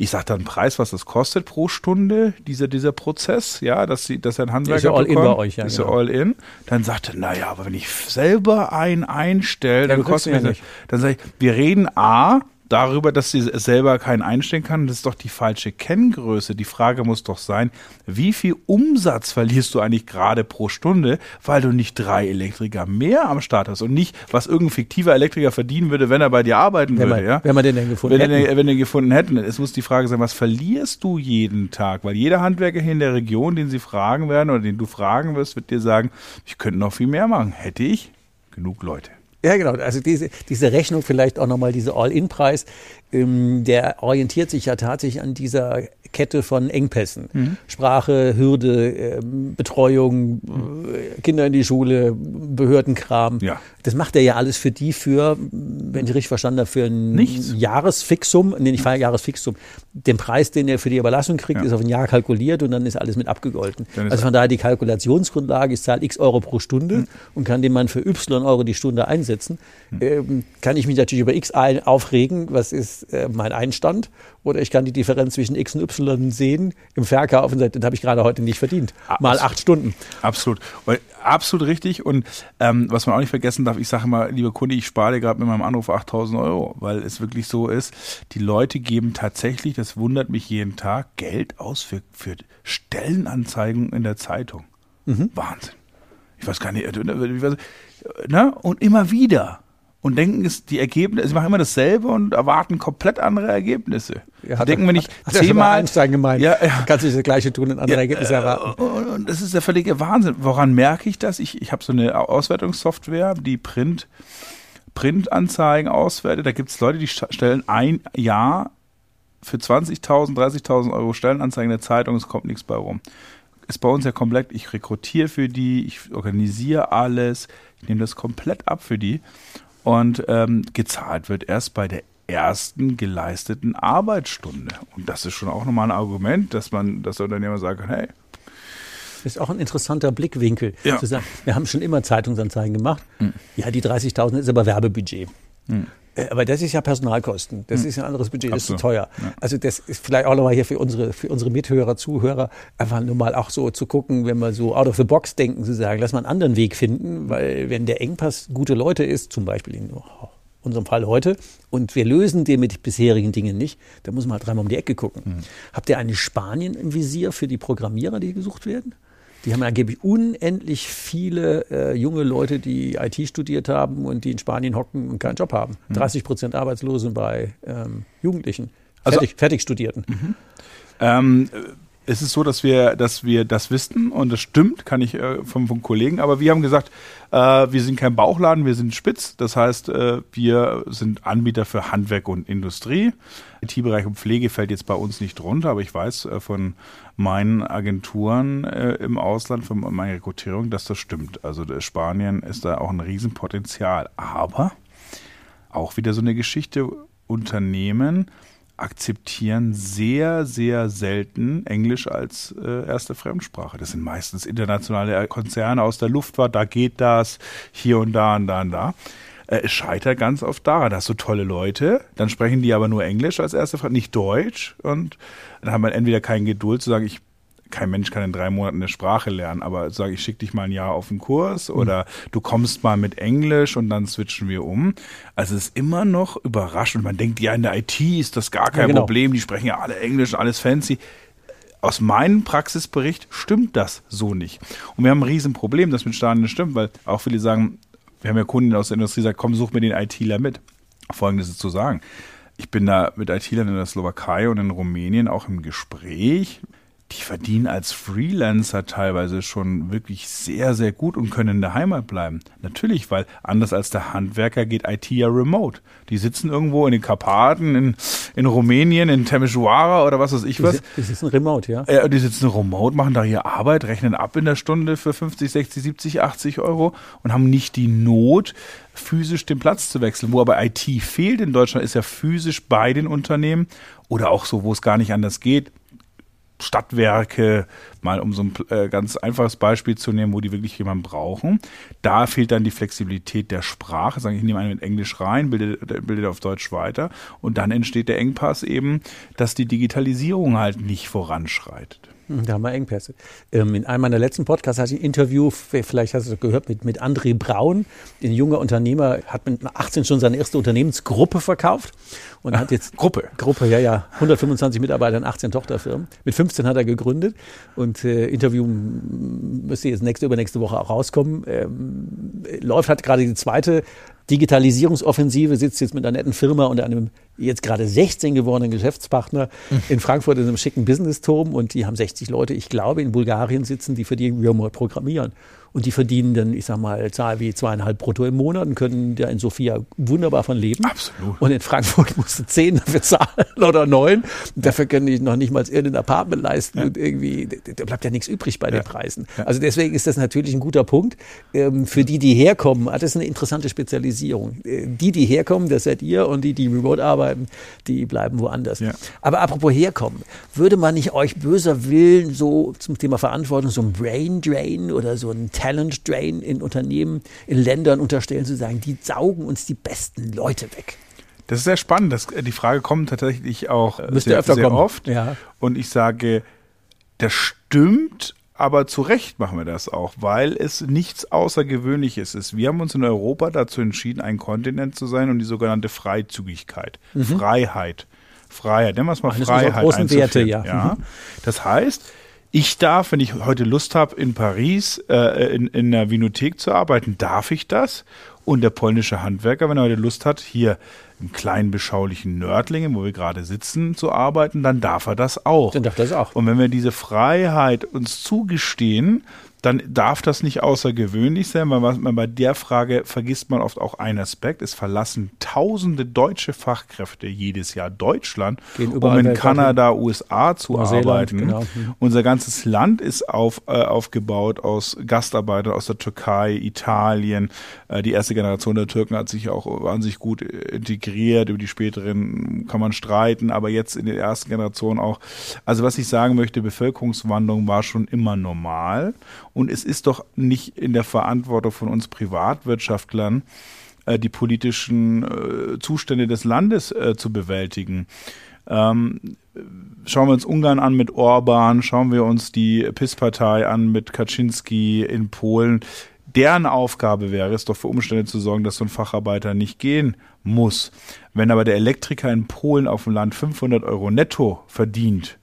Speaker 2: ich sage dann Preis, was das kostet pro Stunde, dieser, dieser Prozess, ja, dass sie, dass ein Handwerker ist ja all bekommt, in bei euch, ja. Ist genau. ja all in. Dann sagt er, naja, aber wenn ich selber einen einstelle, ja, dann kostet mir das. Dann sage ich, wir reden A, darüber, dass sie selber keinen einstellen kann. Das ist doch die falsche Kenngröße. Die Frage muss doch sein, wie viel Umsatz verlierst du eigentlich gerade pro Stunde, weil du nicht drei Elektriker mehr am Start hast und nicht, was irgendein fiktiver Elektriker verdienen würde, wenn er bei dir arbeiten
Speaker 1: wenn
Speaker 2: würde.
Speaker 1: Man, ja? Wenn man den denn gefunden
Speaker 2: wenn hätte. wenn den gefunden hätten. Es muss die Frage sein, was verlierst du jeden Tag? Weil jeder Handwerker hier in der Region, den sie fragen werden oder den du fragen wirst, wird dir sagen, ich könnte noch viel mehr machen. Hätte ich genug Leute.
Speaker 1: Ja, genau. Also diese, diese Rechnung, vielleicht auch nochmal diese All-In-Preis, ähm, der orientiert sich ja tatsächlich an dieser Kette von Engpässen. Mhm. Sprache, Hürde, ähm, Betreuung, mhm. Kinder in die Schule, Behördenkram. Ja. Das macht er ja alles für die für, wenn ich richtig verstanden habe, für ein Nichts. Jahresfixum, nee, nicht Jahresfixum. Den Preis, den er für die Überlassung kriegt, ja. ist auf ein Jahr kalkuliert und dann ist alles mit abgegolten. Also von daher die Kalkulationsgrundlage, ich zahle x Euro pro Stunde mhm. und kann den Mann für y Euro die Stunde einsetzen. Mhm. Ähm, kann ich mich natürlich über x aufregen, was ist äh, mein Einstand? Oder ich kann die Differenz zwischen x und y sehen im Verkauf und das habe ich gerade heute nicht verdient. Mal acht Stunden.
Speaker 2: Absolut. Absolut richtig. Und ähm, was man auch nicht vergessen darf, ich sage immer, lieber Kunde, ich spare dir gerade mit meinem Anruf 8000 Euro, weil es wirklich so ist, die Leute geben tatsächlich, das wundert mich jeden Tag, Geld aus für, für Stellenanzeigen in der Zeitung. Mhm. Wahnsinn. Ich weiß gar nicht, äh, ne? und immer wieder und denken, es die Ergebnisse, sie machen immer dasselbe und erwarten komplett andere Ergebnisse.
Speaker 1: Ja, denken wir nicht zehnmal. Einstein gemeint. Ja, ja. Kannst du das Gleiche tun und andere ja, Ergebnisse erwarten.
Speaker 2: Und das ist der völlige Wahnsinn. Woran merke ich das? Ich, ich habe so eine Auswertungssoftware, die Print, Printanzeigen auswertet. Da gibt es Leute, die stellen ein Jahr für 20.000, 30.000 Euro Stellenanzeigen in der Zeitung, es kommt nichts bei rum. Ist bei uns ja komplett, ich rekrutiere für die, ich organisiere alles, ich nehme das komplett ab für die und ähm, gezahlt wird erst bei der ersten geleisteten Arbeitsstunde. Und das ist schon auch nochmal ein Argument, dass man, dass der Unternehmer sagt, hey.
Speaker 1: Das ist auch ein interessanter Blickwinkel. Ja. Zu sagen, wir haben schon immer Zeitungsanzeigen gemacht. Hm. Ja, die 30.000 ist aber Werbebudget. Hm. Äh, aber das ist ja Personalkosten. Das hm. ist ein anderes Budget, das Absolut. ist zu teuer. Ja. Also das ist vielleicht auch nochmal hier für unsere, für unsere Mithörer, Zuhörer, einfach nur mal auch so zu gucken, wenn wir so out of the box denken, zu sagen, lass mal einen anderen Weg finden, weil wenn der Engpass gute Leute ist, zum Beispiel in unserem Fall heute, und wir lösen den mit bisherigen Dingen nicht, dann muss man halt dreimal um die Ecke gucken. Mhm. Habt ihr eine Spanien im Visier für die Programmierer, die gesucht werden? Die haben angeblich unendlich viele äh, junge Leute, die IT studiert haben und die in Spanien hocken und keinen Job haben. Mhm. 30 Prozent Arbeitslose bei ähm, Jugendlichen, also, fertig, fertig Studierten. Mhm.
Speaker 2: Ähm, es ist so, dass wir, dass wir das wissen und das stimmt, kann ich äh, vom, vom Kollegen. Aber wir haben gesagt, äh, wir sind kein Bauchladen, wir sind spitz. Das heißt, äh, wir sind Anbieter für Handwerk und Industrie. IT-Bereich und Pflege fällt jetzt bei uns nicht drunter, aber ich weiß äh, von meinen Agenturen äh, im Ausland, von meiner Rekrutierung, dass das stimmt. Also Spanien ist da auch ein Riesenpotenzial. Aber auch wieder so eine Geschichte, Unternehmen akzeptieren sehr, sehr selten Englisch als äh, erste Fremdsprache. Das sind meistens internationale Konzerne aus der Luftfahrt, da geht das, hier und da und da und da. Äh, es scheitert ganz oft daran, dass so tolle Leute, dann sprechen die aber nur Englisch als erste Frage, nicht Deutsch und dann haben wir entweder keine Geduld zu sagen, ich kein Mensch kann in drei Monaten eine Sprache lernen, aber sage ich schicke dich mal ein Jahr auf einen Kurs oder mhm. du kommst mal mit Englisch und dann switchen wir um. Also es ist immer noch überraschend. Man denkt, ja, in der IT ist das gar kein ja, genau. Problem, die sprechen ja alle Englisch, alles fancy. Aus meinem Praxisbericht stimmt das so nicht. Und wir haben ein Riesenproblem, das mit Stadien stimmt, weil auch viele sagen, wir haben ja Kunden aus der Industrie, sagen, komm, such mir den ITler mit. Folgendes ist zu sagen. Ich bin da mit IT-Lern in der Slowakei und in Rumänien auch im Gespräch die verdienen als Freelancer teilweise schon wirklich sehr, sehr gut und können in der Heimat bleiben. Natürlich, weil anders als der Handwerker geht IT ja remote. Die sitzen irgendwo in den Karpaten, in, in Rumänien, in Timișoara oder was weiß ich was.
Speaker 1: Die sitzen remote, ja?
Speaker 2: Ja, die sitzen remote, machen da ihre Arbeit, rechnen ab in der Stunde für 50, 60, 70, 80 Euro und haben nicht die Not, physisch den Platz zu wechseln. Wo aber IT fehlt in Deutschland, ist ja physisch bei den Unternehmen oder auch so, wo es gar nicht anders geht Stadtwerke, mal um so ein äh, ganz einfaches Beispiel zu nehmen, wo die wirklich jemanden brauchen. Da fehlt dann die Flexibilität der Sprache. Sagen, ich nehme einen mit Englisch rein, bilde, bilde auf Deutsch weiter. Und dann entsteht der Engpass eben, dass die Digitalisierung halt nicht voranschreitet.
Speaker 1: Hm, da haben wir Engpässe. Ähm, in einem meiner letzten Podcasts hatte ich ein Interview, vielleicht hast du das gehört, mit, mit André Braun. Ein junger Unternehmer hat mit 18 schon seine erste Unternehmensgruppe verkauft und Ach, hat jetzt
Speaker 2: Gruppe.
Speaker 1: Gruppe, ja, ja, 125 Mitarbeiter in 18 Tochterfirmen. Mit 15 hat er gegründet und äh, Interview müsste jetzt nächste, übernächste Woche auch rauskommen. Ähm, läuft, hat gerade die zweite Digitalisierungsoffensive, sitzt jetzt mit einer netten Firma und einem jetzt gerade 16 gewordenen Geschäftspartner mhm. in Frankfurt in einem schicken Business-Turm und die haben 60 Leute, ich glaube, in Bulgarien sitzen, die für die Remote programmieren. Und die verdienen dann, ich sag mal, Zahl wie zweieinhalb brutto im Monat und können da in Sofia wunderbar von leben.
Speaker 2: Absolut.
Speaker 1: Und in Frankfurt musst du zehn dafür zahlen oder neun. Dafür können die noch nicht mal irgendein Apartment leisten. Ja. Und irgendwie, da bleibt ja nichts übrig bei ja. den Preisen. Ja. Also deswegen ist das natürlich ein guter Punkt. Ähm, für die, die herkommen, das ist eine interessante Spezialisierung. Äh, die, die herkommen, das seid ihr. Und die, die remote arbeiten, die bleiben woanders. Aber apropos herkommen, würde man nicht euch böser Willen so zum Thema Verantwortung so ein Brain Drain oder so ein Talent Drain in Unternehmen, in Ländern unterstellen, zu sagen, die saugen uns die besten Leute weg.
Speaker 2: Das ist sehr spannend. Das, äh, die Frage kommt tatsächlich auch äh, sehr, sehr oft. Ja. Und ich sage, das stimmt, aber zu Recht machen wir das auch, weil es nichts Außergewöhnliches ist. Wir haben uns in Europa dazu entschieden, ein Kontinent zu sein und die sogenannte Freizügigkeit, mhm. Freiheit, Freiheit, nennen wir es mal Eines Freiheit.
Speaker 1: Großen Werte, ja.
Speaker 2: ja. Mhm. Das heißt, ich darf, wenn ich heute Lust habe, in Paris äh, in, in einer Vinothek zu arbeiten, darf ich das? Und der polnische Handwerker, wenn er heute Lust hat, hier im kleinen beschaulichen Nördlingen, wo wir gerade sitzen, zu arbeiten, dann darf er das auch.
Speaker 1: Dann darf das auch.
Speaker 2: Und wenn wir diese Freiheit uns zugestehen, dann darf das nicht außergewöhnlich sein, weil man bei der Frage vergisst man oft auch einen Aspekt. Es verlassen tausende deutsche Fachkräfte jedes Jahr Deutschland, um in Kanada, USA zu arbeiten. Genau. Mhm. Unser ganzes Land ist auf, äh, aufgebaut aus Gastarbeitern aus der Türkei, Italien. Äh, die erste Generation der Türken hat sich auch wahnsinnig gut integriert. Über die späteren kann man streiten, aber jetzt in der ersten Generation auch. Also was ich sagen möchte, Bevölkerungswanderung war schon immer normal. Und es ist doch nicht in der Verantwortung von uns Privatwirtschaftlern, äh, die politischen äh, Zustände des Landes äh, zu bewältigen. Ähm, schauen wir uns Ungarn an mit Orban, schauen wir uns die PIS-Partei an mit Kaczynski in Polen. Deren Aufgabe wäre es doch für Umstände zu sorgen, dass so ein Facharbeiter nicht gehen muss. Wenn aber der Elektriker in Polen auf dem Land 500 Euro netto verdient,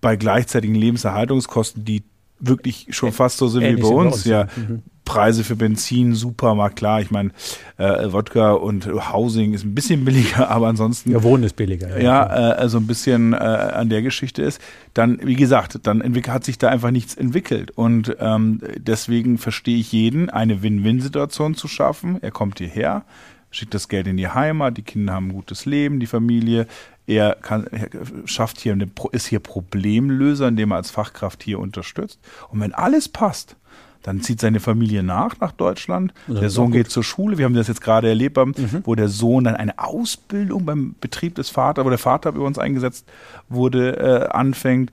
Speaker 2: bei gleichzeitigen Lebenserhaltungskosten, die wirklich schon fast so sind wie bei uns. Ja, mhm. Preise für Benzin, Supermarkt, klar. Ich meine, äh, Wodka und Housing ist ein bisschen billiger, aber ansonsten.
Speaker 1: Ja, Wohnen ist billiger.
Speaker 2: Ja, ja äh, also ein bisschen äh, an der Geschichte ist. Dann, wie gesagt, dann hat sich da einfach nichts entwickelt. Und ähm, deswegen verstehe ich jeden, eine Win-Win-Situation zu schaffen. Er kommt hierher, schickt das Geld in die Heimat, die Kinder haben ein gutes Leben, die Familie. Er, kann, er schafft hier eine, ist hier Problemlöser, indem er als Fachkraft hier unterstützt. Und wenn alles passt, dann zieht seine Familie nach nach Deutschland. Der Sohn geht zur Schule. Wir haben das jetzt gerade erlebt, mhm. wo der Sohn dann eine Ausbildung beim Betrieb des Vaters, wo der Vater über uns eingesetzt wurde, äh, anfängt.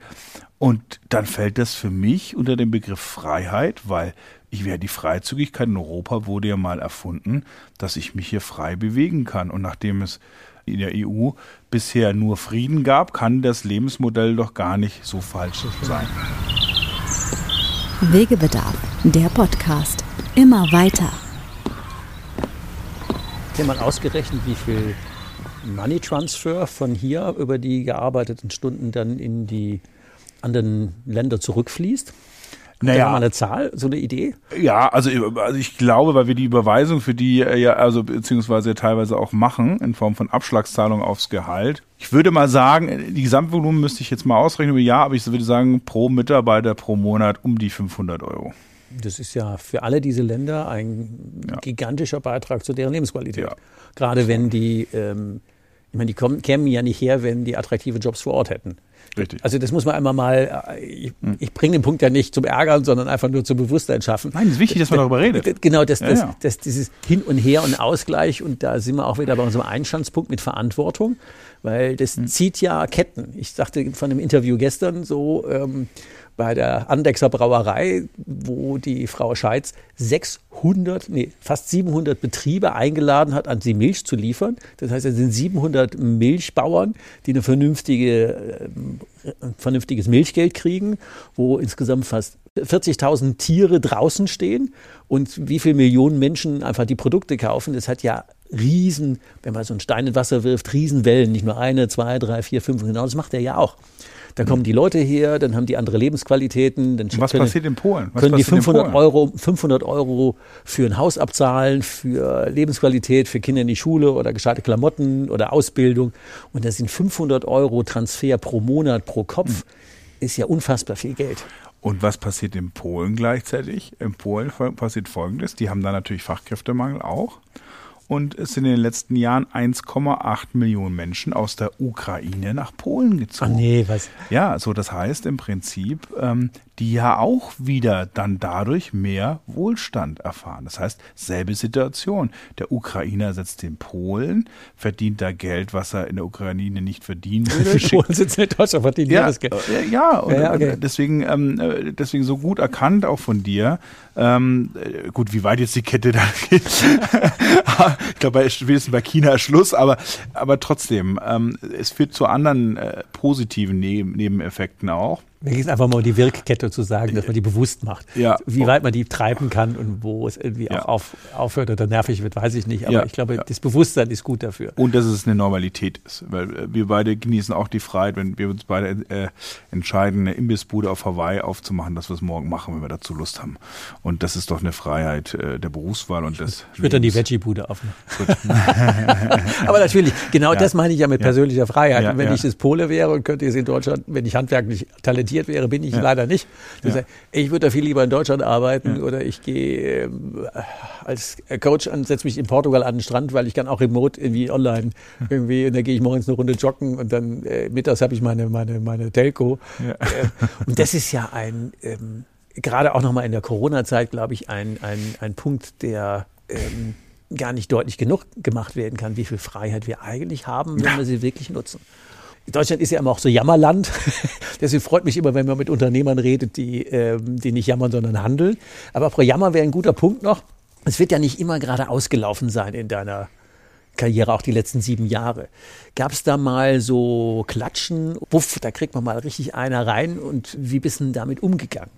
Speaker 2: Und dann fällt das für mich unter den Begriff Freiheit, weil ich wäre die Freizügigkeit in Europa wurde ja mal erfunden, dass ich mich hier frei bewegen kann. Und nachdem es in der EU bisher nur Frieden gab, kann das Lebensmodell doch gar nicht so falsch sein.
Speaker 3: Wegebedarf, der Podcast. Immer weiter.
Speaker 1: Hat mal ausgerechnet, wie viel Money Transfer von hier über die gearbeiteten Stunden dann in die anderen Länder zurückfließt? Naja. Mal eine Zahl, so eine Idee?
Speaker 2: Ja, also, also ich glaube, weil wir die Überweisung für die äh, ja, also beziehungsweise teilweise auch machen, in Form von Abschlagszahlung aufs Gehalt. Ich würde mal sagen, die Gesamtvolumen müsste ich jetzt mal ausrechnen über Jahr, aber ich würde sagen, pro Mitarbeiter pro Monat um die 500 Euro.
Speaker 1: Das ist ja für alle diese Länder ein ja. gigantischer Beitrag zu deren Lebensqualität. Ja. Gerade wenn die, ähm, ich meine, die kommen, kämen ja nicht her, wenn die attraktive Jobs vor Ort hätten. Richtig. Also das muss man einmal mal, äh, ich, hm. ich bringe den Punkt ja nicht zum Ärgern, sondern einfach nur zum Bewusstsein schaffen.
Speaker 2: Nein, es ist wichtig, dass man darüber redet.
Speaker 1: Genau, das, das, ja, ja. das, dieses Hin und Her und Ausgleich und da sind wir auch wieder bei unserem Einstandspunkt mit Verantwortung, weil das hm. zieht ja Ketten. Ich sagte von einem Interview gestern so, ähm, bei der Andexer Brauerei, wo die Frau Scheitz 600, nee, fast 700 Betriebe eingeladen hat, an sie Milch zu liefern. Das heißt, es sind 700 Milchbauern, die eine vernünftige, ein vernünftiges Milchgeld kriegen, wo insgesamt fast 40.000 Tiere draußen stehen und wie viele Millionen Menschen einfach die Produkte kaufen. Das hat ja riesen, wenn man so einen Stein in Wasser wirft, Riesenwellen, nicht nur eine, zwei, drei, vier, fünf, genau das macht er ja auch. Da kommen die Leute her, dann haben die andere Lebensqualitäten. Dann
Speaker 2: was können, passiert in Polen?
Speaker 1: Was können die 500 Euro, 500 Euro für ein Haus abzahlen, für Lebensqualität, für Kinder in die Schule oder gescheite Klamotten oder Ausbildung. Und das sind 500 Euro Transfer pro Monat, pro Kopf. Hm. Ist ja unfassbar viel Geld.
Speaker 2: Und was passiert in Polen gleichzeitig? In Polen passiert Folgendes. Die haben da natürlich Fachkräftemangel auch und es sind in den letzten Jahren 1,8 Millionen Menschen aus der Ukraine nach Polen gezogen.
Speaker 1: Ach nee, was?
Speaker 2: Ja, so das heißt im Prinzip, ähm, die ja auch wieder dann dadurch mehr Wohlstand erfahren. Das heißt, selbe Situation. Der Ukrainer sitzt in Polen, verdient da Geld, was er in der Ukraine nicht verdienen würde.
Speaker 1: Polen sitzt in Deutschland, verdient
Speaker 2: ja, das Geld. Äh, ja, und ja, okay. deswegen, ähm, äh, deswegen so gut erkannt auch von dir. Ähm, äh, gut, wie weit jetzt die Kette da geht. ich glaube, spätestens bei China ist Schluss, aber, aber trotzdem, ähm, es führt zu anderen äh, positiven Nebeneffekten auch.
Speaker 1: Mir geht es einfach mal um die Wirkkette zu sagen, dass man die bewusst macht. Ja. Wie weit man die treiben kann und wo es irgendwie ja. auch auf, aufhört oder nervig wird, weiß ich nicht. Aber ja. ich glaube, das Bewusstsein ist gut dafür.
Speaker 2: Und dass es eine Normalität ist. Weil äh, wir beide genießen auch die Freiheit, wenn wir uns beide äh, entscheiden, eine Imbissbude auf Hawaii aufzumachen, dass wir es morgen machen, wenn wir dazu Lust haben. Und das ist doch eine Freiheit äh, der Berufswahl und des
Speaker 1: Ich würde dann die Veggie-Bude aufmachen. Aber natürlich, genau das meine ich ja mit persönlicher Freiheit. wenn ich das Pole wäre und könnte es in Deutschland, wenn ich handwerklich talentiert talentiert wäre, bin ich ja. leider nicht. Ja. Ich würde da viel lieber in Deutschland arbeiten ja. oder ich gehe äh, als Coach an, setze mich in Portugal an den Strand, weil ich kann auch remote irgendwie online irgendwie und da gehe ich morgens eine Runde joggen und dann äh, mittags habe ich meine, meine, meine Telco. Äh, und das ist ja ein, ähm, gerade auch nochmal in der Corona-Zeit, glaube ich, ein, ein, ein Punkt, der ähm, gar nicht deutlich genug gemacht werden kann, wie viel Freiheit wir eigentlich haben, wenn wir sie wirklich nutzen. Deutschland ist ja immer auch so Jammerland. Deswegen freut mich immer, wenn man mit Unternehmern redet, die, ähm, die nicht jammern, sondern handeln. Aber pro Jammer wäre ein guter Punkt noch. Es wird ja nicht immer gerade ausgelaufen sein in deiner Karriere, auch die letzten sieben Jahre. Gab es da mal so Klatschen? Wuff, da kriegt man mal richtig einer rein. Und wie bist du damit umgegangen?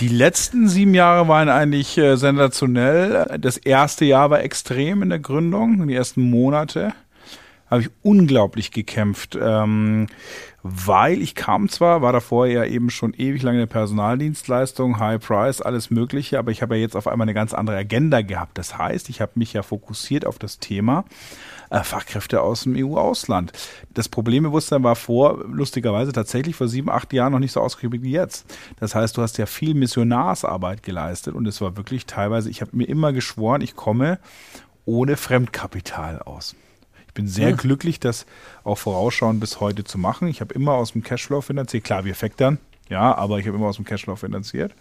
Speaker 2: Die letzten sieben Jahre waren eigentlich äh, sensationell. Das erste Jahr war extrem in der Gründung, die ersten Monate habe ich unglaublich gekämpft, ähm, weil ich kam zwar, war davor ja eben schon ewig lange in der Personaldienstleistung, High Price, alles Mögliche, aber ich habe ja jetzt auf einmal eine ganz andere Agenda gehabt. Das heißt, ich habe mich ja fokussiert auf das Thema äh, Fachkräfte aus dem EU-Ausland. Das Problembewusstsein war vor, lustigerweise tatsächlich vor sieben, acht Jahren noch nicht so ausgeprägt wie jetzt. Das heißt, du hast ja viel Missionarsarbeit geleistet und es war wirklich teilweise, ich habe mir immer geschworen, ich komme ohne Fremdkapital aus. Ich bin sehr ja. glücklich, das auch vorausschauend bis heute zu machen. Ich habe immer aus dem Cashflow finanziert. Klar, wir factoren. Ja, aber ich habe immer aus dem Cashflow finanziert.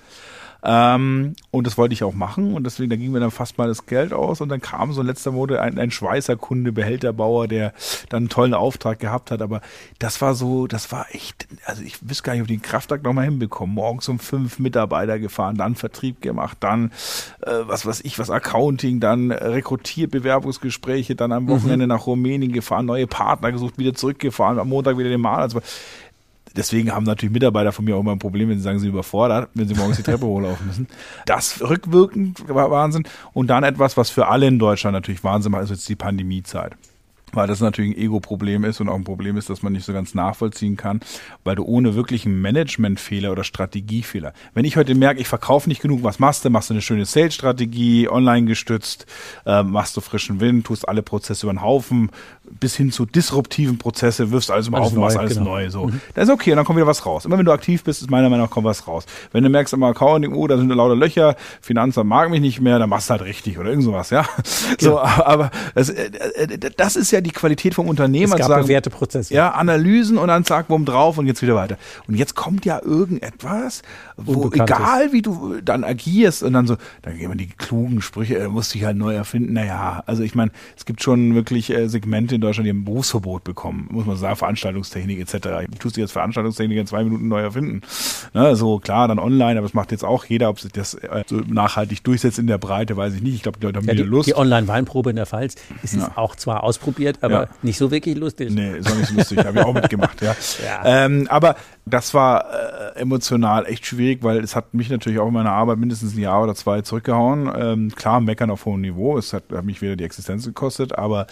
Speaker 2: Ähm, und das wollte ich auch machen und deswegen, da ging mir dann fast mal das Geld aus und dann kam so in letzter Mode ein, ein Schweißer Kunde, Behälterbauer, der dann einen tollen Auftrag gehabt hat, aber das war so, das war echt, also ich wüsste gar nicht, ob die den Kraftakt nochmal hinbekommen. Morgens um fünf Mitarbeiter gefahren, dann Vertrieb gemacht, dann äh, was weiß ich, was Accounting, dann rekrutiert, Bewerbungsgespräche, dann am Wochenende mhm. nach Rumänien gefahren, neue Partner gesucht, wieder zurückgefahren, am Montag wieder den Mal. Also Deswegen haben natürlich Mitarbeiter von mir auch immer ein Problem, wenn sie sagen, sie überfordert, wenn sie morgens die Treppe hochlaufen müssen. Das rückwirkend war Wahnsinn. Und dann etwas, was für alle in Deutschland natürlich Wahnsinn war, ist jetzt die Pandemiezeit weil das natürlich ein Ego-Problem ist und auch ein Problem ist, dass man nicht so ganz nachvollziehen kann, weil du ohne wirklichen Managementfehler oder Strategiefehler, wenn ich heute merke, ich verkaufe nicht genug, was machst du? Machst du eine schöne Sales-Strategie, online gestützt, äh, machst du frischen Wind, tust alle Prozesse über den Haufen, bis hin zu disruptiven Prozesse, wirfst alles über den Haufen, machst alles genau. neu. So. Mhm. Das ist okay, und dann kommt wieder was raus. Immer wenn du aktiv bist, ist meiner Meinung nach kommt was raus. Wenn du merkst im Accounting, oh, da sind lauter Löcher, Finanzamt mag mich nicht mehr, dann machst du halt richtig oder irgend sowas, ja. Genau. So, aber das, äh, äh, das ist ja die Qualität vom Unternehmen.
Speaker 1: Es gab sagen, bewährte Prozesse.
Speaker 2: Ja, Analysen und dann zack, bumm drauf und jetzt wieder weiter. Und jetzt kommt ja irgendetwas, wo egal wie du dann agierst und dann so, dann gehen wir die klugen Sprüche, äh, musst dich halt neu erfinden. Naja, also ich meine, es gibt schon wirklich äh, Segmente in Deutschland, die haben Berufsverbot bekommen, muss man sagen, Veranstaltungstechnik etc. Du tust dich jetzt Veranstaltungstechnik in zwei Minuten neu erfinden. Ne, so klar, dann online, aber das macht jetzt auch jeder, ob sich das äh, so nachhaltig durchsetzt in der Breite, weiß ich nicht. Ich glaube, die Leute haben ja, wieder Lust.
Speaker 1: Die Online-Weinprobe in der Pfalz ist ja. auch zwar ausprobiert, aber ja. nicht so wirklich lustig.
Speaker 2: Nee, ist auch nicht so lustig. Habe ich auch mitgemacht, ja. ja. Ähm, aber das war äh, emotional echt schwierig, weil es hat mich natürlich auch in meiner Arbeit mindestens ein Jahr oder zwei zurückgehauen. Ähm, klar, meckern auf hohem Niveau. Es hat, hat mich wieder die Existenz gekostet, aber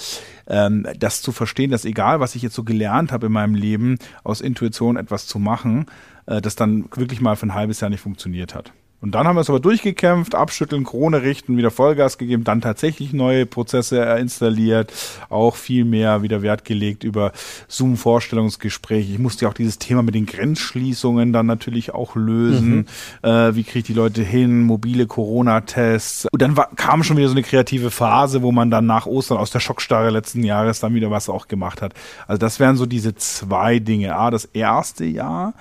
Speaker 2: ähm, das zu verstehen, dass egal, was ich jetzt so gelernt habe in meinem Leben, aus Intuition etwas zu machen, äh, das dann wirklich mal für ein halbes Jahr nicht funktioniert hat. Und dann haben wir es aber durchgekämpft, abschütteln, Krone richten, wieder Vollgas gegeben, dann tatsächlich neue Prozesse installiert, auch viel mehr wieder Wert gelegt über Zoom-Vorstellungsgespräche. Ich musste ja auch dieses Thema mit den Grenzschließungen dann natürlich auch lösen. Mhm. Äh, wie kriege ich die Leute hin? Mobile Corona-Tests. Und dann war, kam schon wieder so eine kreative Phase, wo man dann nach Ostern aus der Schockstarre letzten Jahres dann wieder was auch gemacht hat. Also das wären so diese zwei Dinge. A, das erste Jahr,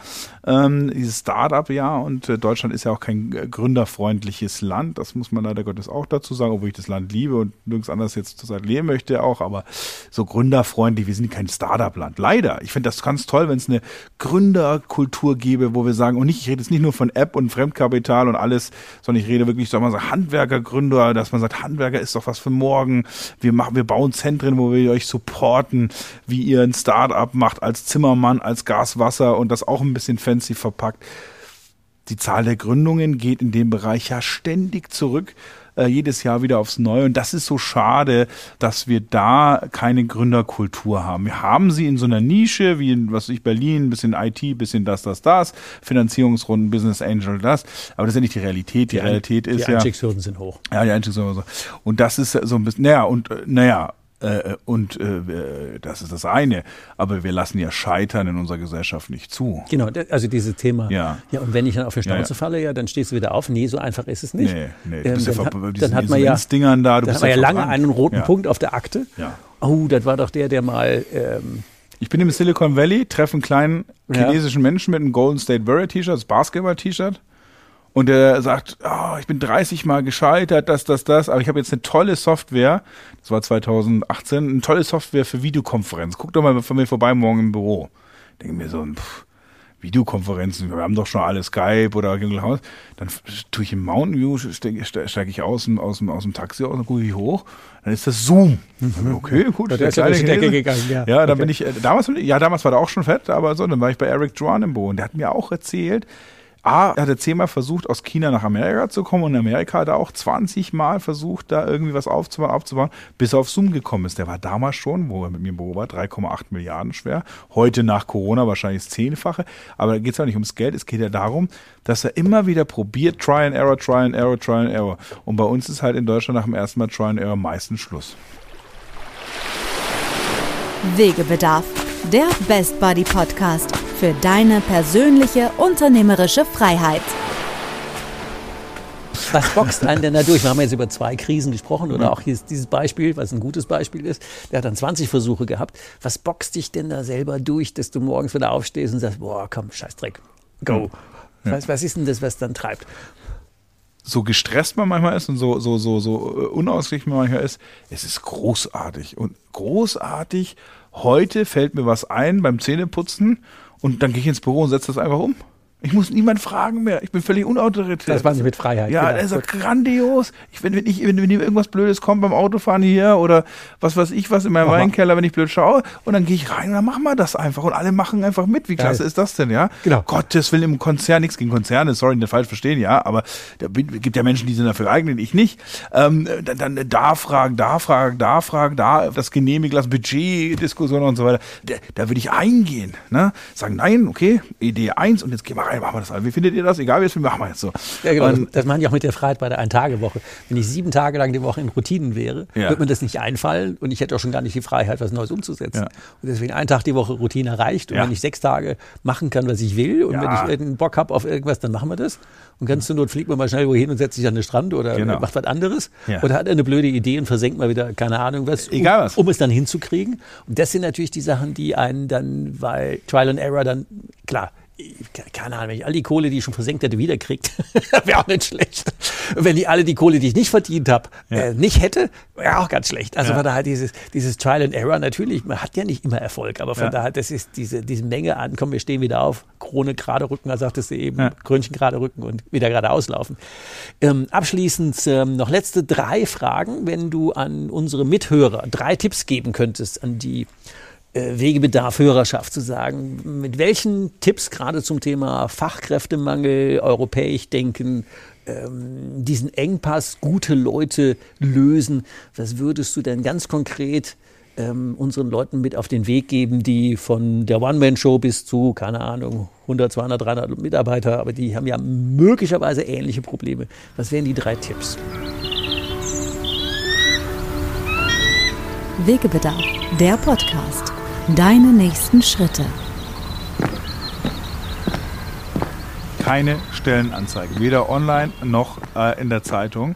Speaker 2: ähm, dieses Startup-Jahr und äh, Deutschland ist ja auch kein gründerfreundliches Land. Das muss man leider Gottes auch dazu sagen, obwohl ich das Land liebe und nirgends anders jetzt zurzeit leben möchte auch, aber so gründerfreundlich, wir sind kein Startup-Land. Leider. Ich finde das ganz toll, wenn es eine Gründerkultur gäbe, wo wir sagen, und nicht, ich rede jetzt nicht nur von App und Fremdkapital und alles, sondern ich rede wirklich, so man sagt, Handwerkergründer, dass man sagt, Handwerker ist doch was für morgen. Wir machen, wir bauen Zentren, wo wir euch supporten, wie ihr ein Startup macht als Zimmermann, als Gaswasser und das auch ein bisschen fancy verpackt. Die Zahl der Gründungen geht in dem Bereich ja ständig zurück äh, jedes Jahr wieder aufs Neue. Und das ist so schade, dass wir da keine Gründerkultur haben. Wir haben sie in so einer Nische, wie in, was ich, Berlin, bisschen IT, bisschen das, das, das, Finanzierungsrunden, Business Angel, das. Aber das ist ja nicht die Realität. Die, die Realität ist ja.
Speaker 1: Die Einstiegshürden sind hoch.
Speaker 2: Ja, die Einstiegshürden sind hoch. Und das ist so ein bisschen, naja, und, äh, naja, äh, und äh, das ist das eine. Aber wir lassen ja Scheitern in unserer Gesellschaft nicht zu.
Speaker 1: Genau, also dieses Thema.
Speaker 2: Ja.
Speaker 1: ja und wenn ich dann auf die Schnauze ja, ja. falle, ja, dann stehst du wieder auf. Nee, so einfach ist es nicht. Nee,
Speaker 2: nee. Ähm,
Speaker 1: dann, ja hat, dann hat man ja,
Speaker 2: da,
Speaker 1: du dann bist hat man ja lange einen roten Punkt auf der Akte.
Speaker 2: Ja.
Speaker 1: Oh, das war doch der, der mal. Ähm,
Speaker 2: ich bin im Silicon Valley, treffe einen kleinen chinesischen Menschen mit einem Golden State Warrior T-Shirt, das Basketball-T-Shirt. Und der sagt, oh, ich bin 30 Mal gescheitert, das, das, das, aber ich habe jetzt eine tolle Software, das war 2018, eine tolle Software für Videokonferenz. Guck doch mal von mir vorbei morgen im Büro. Denke mir so, pff, Videokonferenzen, wir haben doch schon alle Skype oder Google House. Dann tue ich im Mountain View, steige steig ich aus, aus, aus dem Taxi aus, dann gucke ich hoch, dann ist das Zoom. Mhm. Okay, gut.
Speaker 1: Der ist Decke gegangen, ja.
Speaker 2: Ja, dann okay. bin ich, äh, damals, ja, damals war der auch schon fett, aber so, dann war ich bei Eric Dwan im Büro und der hat mir auch erzählt, A, er hatte zehnmal versucht, aus China nach Amerika zu kommen und in Amerika hat er auch 20 Mal versucht, da irgendwie was aufzubauen, aufzubauen, bis er auf Zoom gekommen ist. Der war damals schon, wo er mit mir im Büro war, 3,8 Milliarden schwer. Heute nach Corona wahrscheinlich das Zehnfache. Aber da geht es ja nicht ums Geld, es geht ja darum, dass er immer wieder probiert, Try and Error, Try and Error, Try and Error. Und bei uns ist halt in Deutschland nach dem ersten Mal Try and Error meistens Schluss.
Speaker 3: Wegebedarf, der Best Buddy Podcast für deine persönliche unternehmerische Freiheit.
Speaker 1: Was boxt einen denn da durch? Wir haben jetzt über zwei Krisen gesprochen oder auch hier dieses Beispiel, was ein gutes Beispiel ist. Der hat dann 20 Versuche gehabt. Was boxt dich denn da selber durch, dass du morgens wieder aufstehst und sagst, boah, komm, scheiß Dreck. go. Ja. Was, was ist denn das, was dann treibt?
Speaker 2: so gestresst man manchmal ist und so, so, so, so äh, unausgeglichen man manchmal ist, es ist großartig. Und großartig, heute fällt mir was ein beim Zähneputzen und dann gehe ich ins Büro und setze das einfach um. Ich muss niemand fragen mehr. Ich bin völlig unautorisiert.
Speaker 1: Das war nicht mit Freiheit.
Speaker 2: Ja, genau. das ist grandios. Ich, wenn, wenn, ich, wenn, wenn irgendwas Blödes kommt beim Autofahren hier oder was weiß ich was in meinem Weinkeller, wenn ich blöd schaue, und dann gehe ich rein und dann machen wir das einfach. Und alle machen einfach mit. Wie klasse ja, ist das denn, ja?
Speaker 1: Genau.
Speaker 2: Gottes Willen im Konzern, nichts gegen Konzerne, sorry, nicht falsch verstehen, ja, aber da gibt ja Menschen, die sind dafür geeignet, ich nicht. Ähm, dann, dann da fragen, da fragen, da fragen, da das genehmigen lassen, Budgetdiskussion und so weiter. Da, da würde ich eingehen. Ne? Sagen, nein, okay, Idee eins und jetzt gehen wir rein, machen wir das. Wie findet ihr das? Egal wie es machen wir jetzt so.
Speaker 1: Ja, genau. Und, das machen die auch mit der Freiheit bei der Ein-Tage-Woche. Wenn ich sieben Tage lang die Woche in Routinen wäre, ja. würde mir das nicht einfallen und ich hätte auch schon gar nicht die Freiheit, was Neues umzusetzen. Ja. Und deswegen ein Tag die Woche Routine reicht. Und ja. wenn ich sechs Tage machen kann, was ich will und wenn ich einen Bock habe auf irgendwas, dann machen wir das. Und ganz zur Not fliegt man mal schnell wohin und setzt sich an den Strand oder genau. macht was anderes. Oder hat eine blöde Idee und versenkt mal wieder, keine Ahnung was,
Speaker 2: Egal was.
Speaker 1: Um, um es dann hinzukriegen. Und das sind natürlich die Sachen, die einen dann, weil Trial and Error dann, klar, keine Ahnung, wenn ich all die Kohle, die ich schon versenkt hätte, wiederkriegt, wäre auch nicht schlecht. Wenn ich alle die Kohle, die ich nicht verdient habe, ja. äh, nicht hätte, wäre auch ganz schlecht. Also ja. von daher dieses, dieses Trial and Error, natürlich, man hat ja nicht immer Erfolg, aber von ja. daher, das ist diese, diese Menge an, komm, wir stehen wieder auf, Krone gerade rücken, da sagtest du eben, ja. Krönchen gerade rücken und wieder gerade auslaufen. Ähm, abschließend ähm, noch letzte drei Fragen, wenn du an unsere Mithörer drei Tipps geben könntest, an die Wegebedarf Hörerschaft zu sagen, mit welchen Tipps gerade zum Thema Fachkräftemangel, europäisch denken, ähm, diesen Engpass gute Leute lösen, was würdest du denn ganz konkret ähm, unseren Leuten mit auf den Weg geben, die von der One-Man-Show bis zu, keine Ahnung, 100, 200, 300 Mitarbeiter, aber die haben ja möglicherweise ähnliche Probleme. Was wären die drei Tipps?
Speaker 3: Wegebedarf, der Podcast. Deine nächsten Schritte.
Speaker 2: Keine Stellenanzeigen, weder online noch äh, in der Zeitung.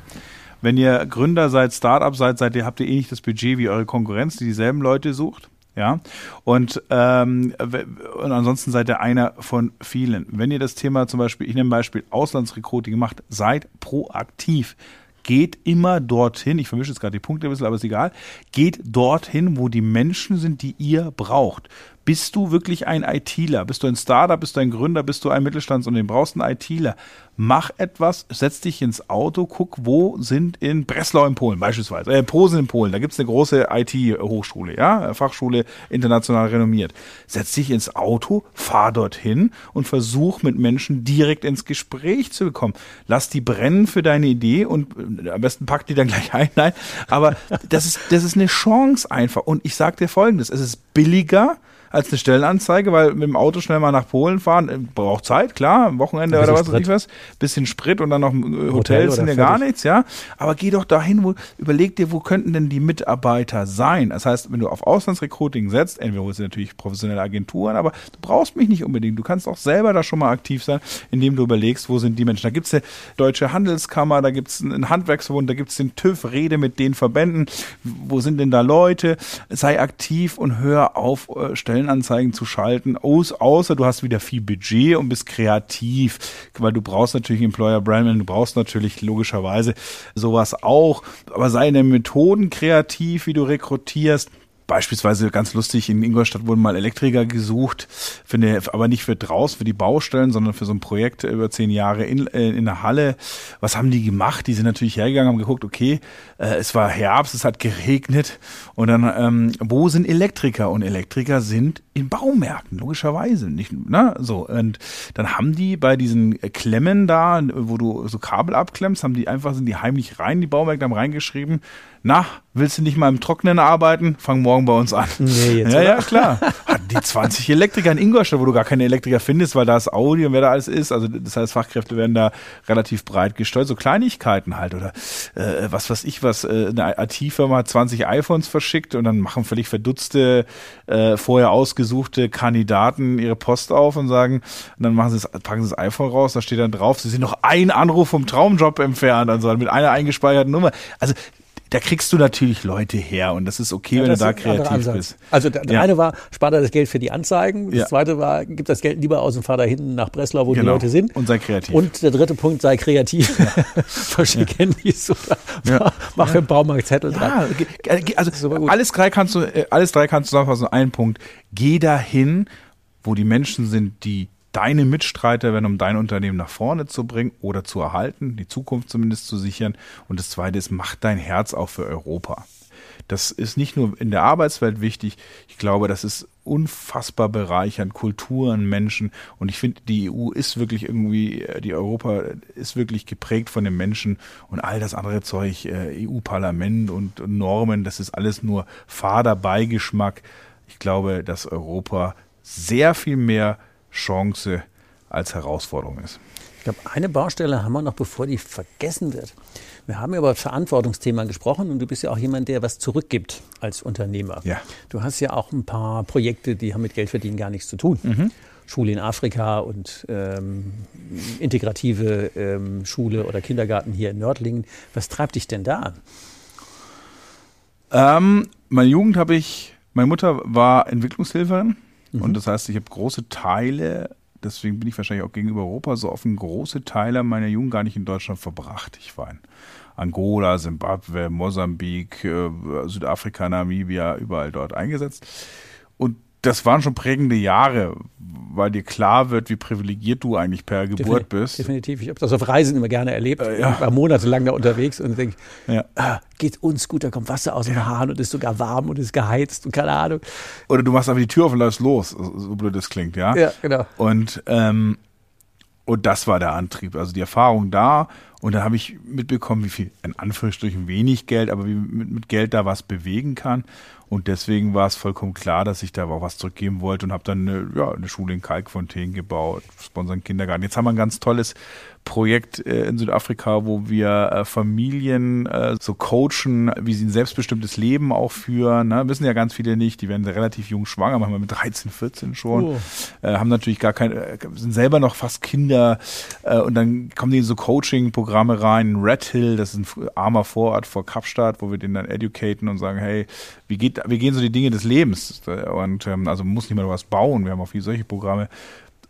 Speaker 2: Wenn ihr Gründer seid, Startup seid, seid ihr, habt ihr eh nicht das Budget wie eure Konkurrenz, die dieselben Leute sucht. Ja, und, ähm, und ansonsten seid ihr einer von vielen. Wenn ihr das Thema zum Beispiel, ich nehme Beispiel Auslandsrekruting macht, seid proaktiv geht immer dorthin, ich vermische jetzt gerade die Punkte ein bisschen, aber ist egal, geht dorthin, wo die Menschen sind, die ihr braucht. Bist du wirklich ein ITler? Bist du ein Startup? Bist du ein Gründer? Bist du ein Mittelstandsunternehmen? Brauchst einen ITler? Mach etwas, setz dich ins Auto, guck, wo sind in Breslau in Polen beispielsweise, äh, Posen in Polen, da gibt's eine große IT-Hochschule, ja, Fachschule international renommiert. Setz dich ins Auto, fahr dorthin und versuch mit Menschen direkt ins Gespräch zu bekommen. Lass die brennen für deine Idee und äh, am besten pack die dann gleich ein, nein, aber das ist, das ist eine Chance einfach. Und ich sag dir folgendes, es ist billiger, als eine Stellenanzeige, weil mit dem Auto schnell mal nach Polen fahren, äh, braucht Zeit, klar, am Wochenende oder was weiß ich was, bisschen Sprit und dann noch äh, Hotels Hotel sind ja gar nichts, ja. Aber geh doch dahin, wo, überleg dir, wo könnten denn die Mitarbeiter sein? Das heißt, wenn du auf Auslandsrecruiting setzt, entweder holst du natürlich professionelle Agenturen, aber du brauchst mich nicht unbedingt. Du kannst auch selber da schon mal aktiv sein, indem du überlegst, wo sind die Menschen. Da gibt's eine deutsche Handelskammer, da gibt's einen Handwerksverbund, da gibt's den TÜV, rede mit den Verbänden, wo sind denn da Leute? Sei aktiv und hör auf, äh, Stellen Stellenanzeigen zu schalten, außer du hast wieder viel Budget und bist kreativ, weil du brauchst natürlich Employer Branding, du brauchst natürlich logischerweise sowas auch, aber sei in den Methoden kreativ, wie du rekrutierst Beispielsweise ganz lustig, in Ingolstadt wurden mal Elektriker gesucht, für eine, aber nicht für draußen, für die Baustellen, sondern für so ein Projekt über zehn Jahre in, äh, in der Halle. Was haben die gemacht? Die sind natürlich hergegangen, haben geguckt, okay, äh, es war Herbst, es hat geregnet und dann, ähm, wo sind Elektriker? Und Elektriker sind in Baumärkten, logischerweise. Nicht, ne? so, und dann haben die bei diesen Klemmen da, wo du so Kabel abklemmst, haben die einfach, sind die heimlich rein, die Baumärkte haben reingeschrieben, na, willst du nicht mal im Trocknen arbeiten? Fang morgen bei uns an.
Speaker 1: Nee, jetzt
Speaker 2: ja, oder? ja, klar. Hatten die 20 Elektriker in Ingolstadt, wo du gar keine Elektriker findest, weil da ist Audi und wer da alles ist. Also das heißt, Fachkräfte werden da relativ breit gesteuert. So Kleinigkeiten halt oder äh, was weiß ich was. Äh, eine IT-Firma hat 20 iPhones verschickt und dann machen völlig verdutzte, äh, vorher ausgesuchte Kandidaten ihre Post auf und sagen, und dann machen sie das, packen sie das iPhone raus, da steht dann drauf, sie sind noch ein Anruf vom Traumjob entfernt, also mit einer eingespeicherten Nummer. Also da kriegst du natürlich Leute her und das ist okay, ja, wenn du da kreativ bist.
Speaker 1: Also der, ja. eine war, spar da das Geld für die Anzeigen. Das ja. zweite war, gib das Geld lieber aus und fahr da hinten nach Breslau, wo genau. die Leute sind.
Speaker 2: Und sei kreativ.
Speaker 1: Und der dritte Punkt, sei kreativ. Verschick Handys oder mach im Baumarkt Zettel dran.
Speaker 2: Also alles drei kannst du, äh, alles drei kannst du zusammenfassen. Ein Punkt. Geh dahin, wo die Menschen sind, die deine Mitstreiter werden, um dein Unternehmen nach vorne zu bringen oder zu erhalten, die Zukunft zumindest zu sichern. Und das Zweite ist, mach dein Herz auch für Europa. Das ist nicht nur in der Arbeitswelt wichtig. Ich glaube, das ist unfassbar bereichernd, Kulturen, Menschen. Und ich finde, die EU ist wirklich irgendwie, die Europa ist wirklich geprägt von den Menschen und all das andere Zeug, äh, EU-Parlament und Normen, das ist alles nur fader Beigeschmack. Ich glaube, dass Europa sehr viel mehr Chance als Herausforderung ist.
Speaker 1: Ich glaube, eine Baustelle haben wir noch, bevor die vergessen wird. Wir haben ja über Verantwortungsthema gesprochen und du bist ja auch jemand, der was zurückgibt als Unternehmer.
Speaker 2: Ja.
Speaker 1: Du hast ja auch ein paar Projekte, die haben mit Geldverdienen gar nichts zu tun. Mhm. Schule in Afrika und ähm, integrative ähm, Schule oder Kindergarten hier in Nördlingen. Was treibt dich denn da an?
Speaker 2: Ähm, meine Jugend habe ich, meine Mutter war Entwicklungshilferin Mhm. Und das heißt, ich habe große Teile, deswegen bin ich wahrscheinlich auch gegenüber Europa so offen, große Teile meiner Jugend gar nicht in Deutschland verbracht. Ich war in Angola, Simbabwe, Mosambik, äh, Südafrika, Namibia, überall dort eingesetzt. Und das waren schon prägende Jahre, weil dir klar wird, wie privilegiert du eigentlich per Geburt bist.
Speaker 1: Definitiv. Ich habe das auf Reisen immer gerne erlebt. Äh, ja. Ich war monatelang da unterwegs und denke, ja. ah, geht uns gut, da kommt Wasser aus dem ja. Hahn und ist sogar warm und ist geheizt und keine Ahnung.
Speaker 2: Oder du machst einfach die Tür auf und läufst los, so blöd das klingt, ja?
Speaker 1: Ja, genau.
Speaker 2: Und, ähm, und das war der Antrieb. Also die Erfahrung da und dann habe ich mitbekommen, wie viel, in Anführungsstrichen wenig Geld, aber wie mit, mit Geld da was bewegen kann. Und deswegen war es vollkommen klar, dass ich da auch was zurückgeben wollte und habe dann eine, ja, eine Schule in Kalkfontein gebaut, sponsern Kindergarten. Jetzt haben wir ein ganz tolles Projekt äh, in Südafrika, wo wir äh, Familien äh, so coachen, wie sie ein selbstbestimmtes Leben auch führen. Ne? Wissen ja ganz viele nicht, die werden relativ jung schwanger, manchmal mit 13, 14 schon, oh. haben natürlich gar keine, äh, sind selber noch fast Kinder und dann kommen die in so Coaching-Programme rein. Red Hill, das ist ein armer Vorort vor Kapstadt, wo wir den dann educaten und sagen, hey, wie geht, wie gehen so die Dinge des Lebens? Und ähm, also man muss nicht mal was bauen. Wir haben auch viele solche Programme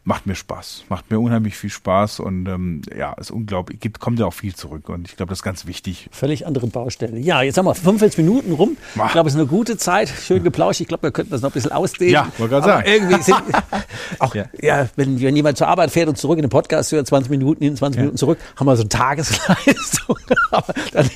Speaker 2: macht mir Spaß. Macht mir unheimlich viel Spaß und ähm, ja, ist unglaublich. Gibt, kommt ja auch viel zurück und ich glaube, das ist ganz wichtig.
Speaker 1: Völlig andere Baustelle. Ja, jetzt haben wir 45 Minuten rum. Mach. Ich glaube, es ist eine gute Zeit. Schön geplauscht. Ich glaube, wir könnten das noch ein bisschen ausdehnen.
Speaker 2: Ja, wollte gerade sagen.
Speaker 1: Irgendwie sind, auch, ja. ja, wenn, wenn jemand zur Arbeit fährt und zurück in den Podcast hört, 20 Minuten hin, 20 ja. Minuten zurück, haben wir so eine Tagesleistung. dann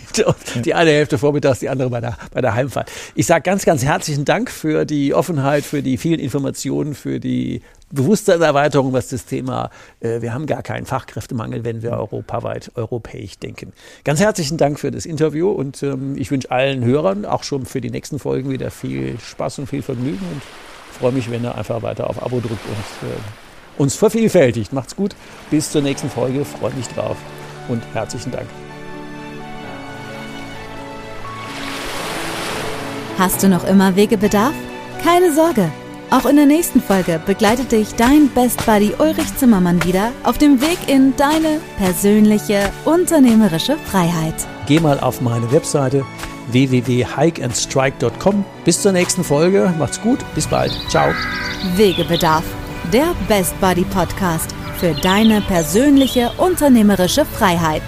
Speaker 1: die eine Hälfte vormittags, die andere bei der, bei der Heimfahrt. Ich sage ganz, ganz herzlichen Dank für die Offenheit, für die vielen Informationen, für die Bewusstseinserweiterung, was das Thema, äh, wir haben gar keinen Fachkräftemangel, wenn wir europaweit, europäisch denken. Ganz herzlichen Dank für das Interview und ähm, ich wünsche allen Hörern auch schon für die nächsten Folgen wieder viel Spaß und viel Vergnügen und freue mich, wenn ihr einfach weiter auf Abo drückt und äh, uns vervielfältigt. Macht's gut, bis zur nächsten Folge, freue mich drauf und herzlichen Dank.
Speaker 3: Hast du noch immer Wegebedarf? Keine Sorge! Auch in der nächsten Folge begleitet dich dein Best Buddy Ulrich Zimmermann wieder auf dem Weg in deine persönliche unternehmerische Freiheit.
Speaker 1: Geh mal auf meine Webseite www.hikeandstrike.com. Bis zur nächsten Folge. Macht's gut. Bis bald. Ciao.
Speaker 3: Wegebedarf. Der Best Buddy Podcast für deine persönliche unternehmerische Freiheit.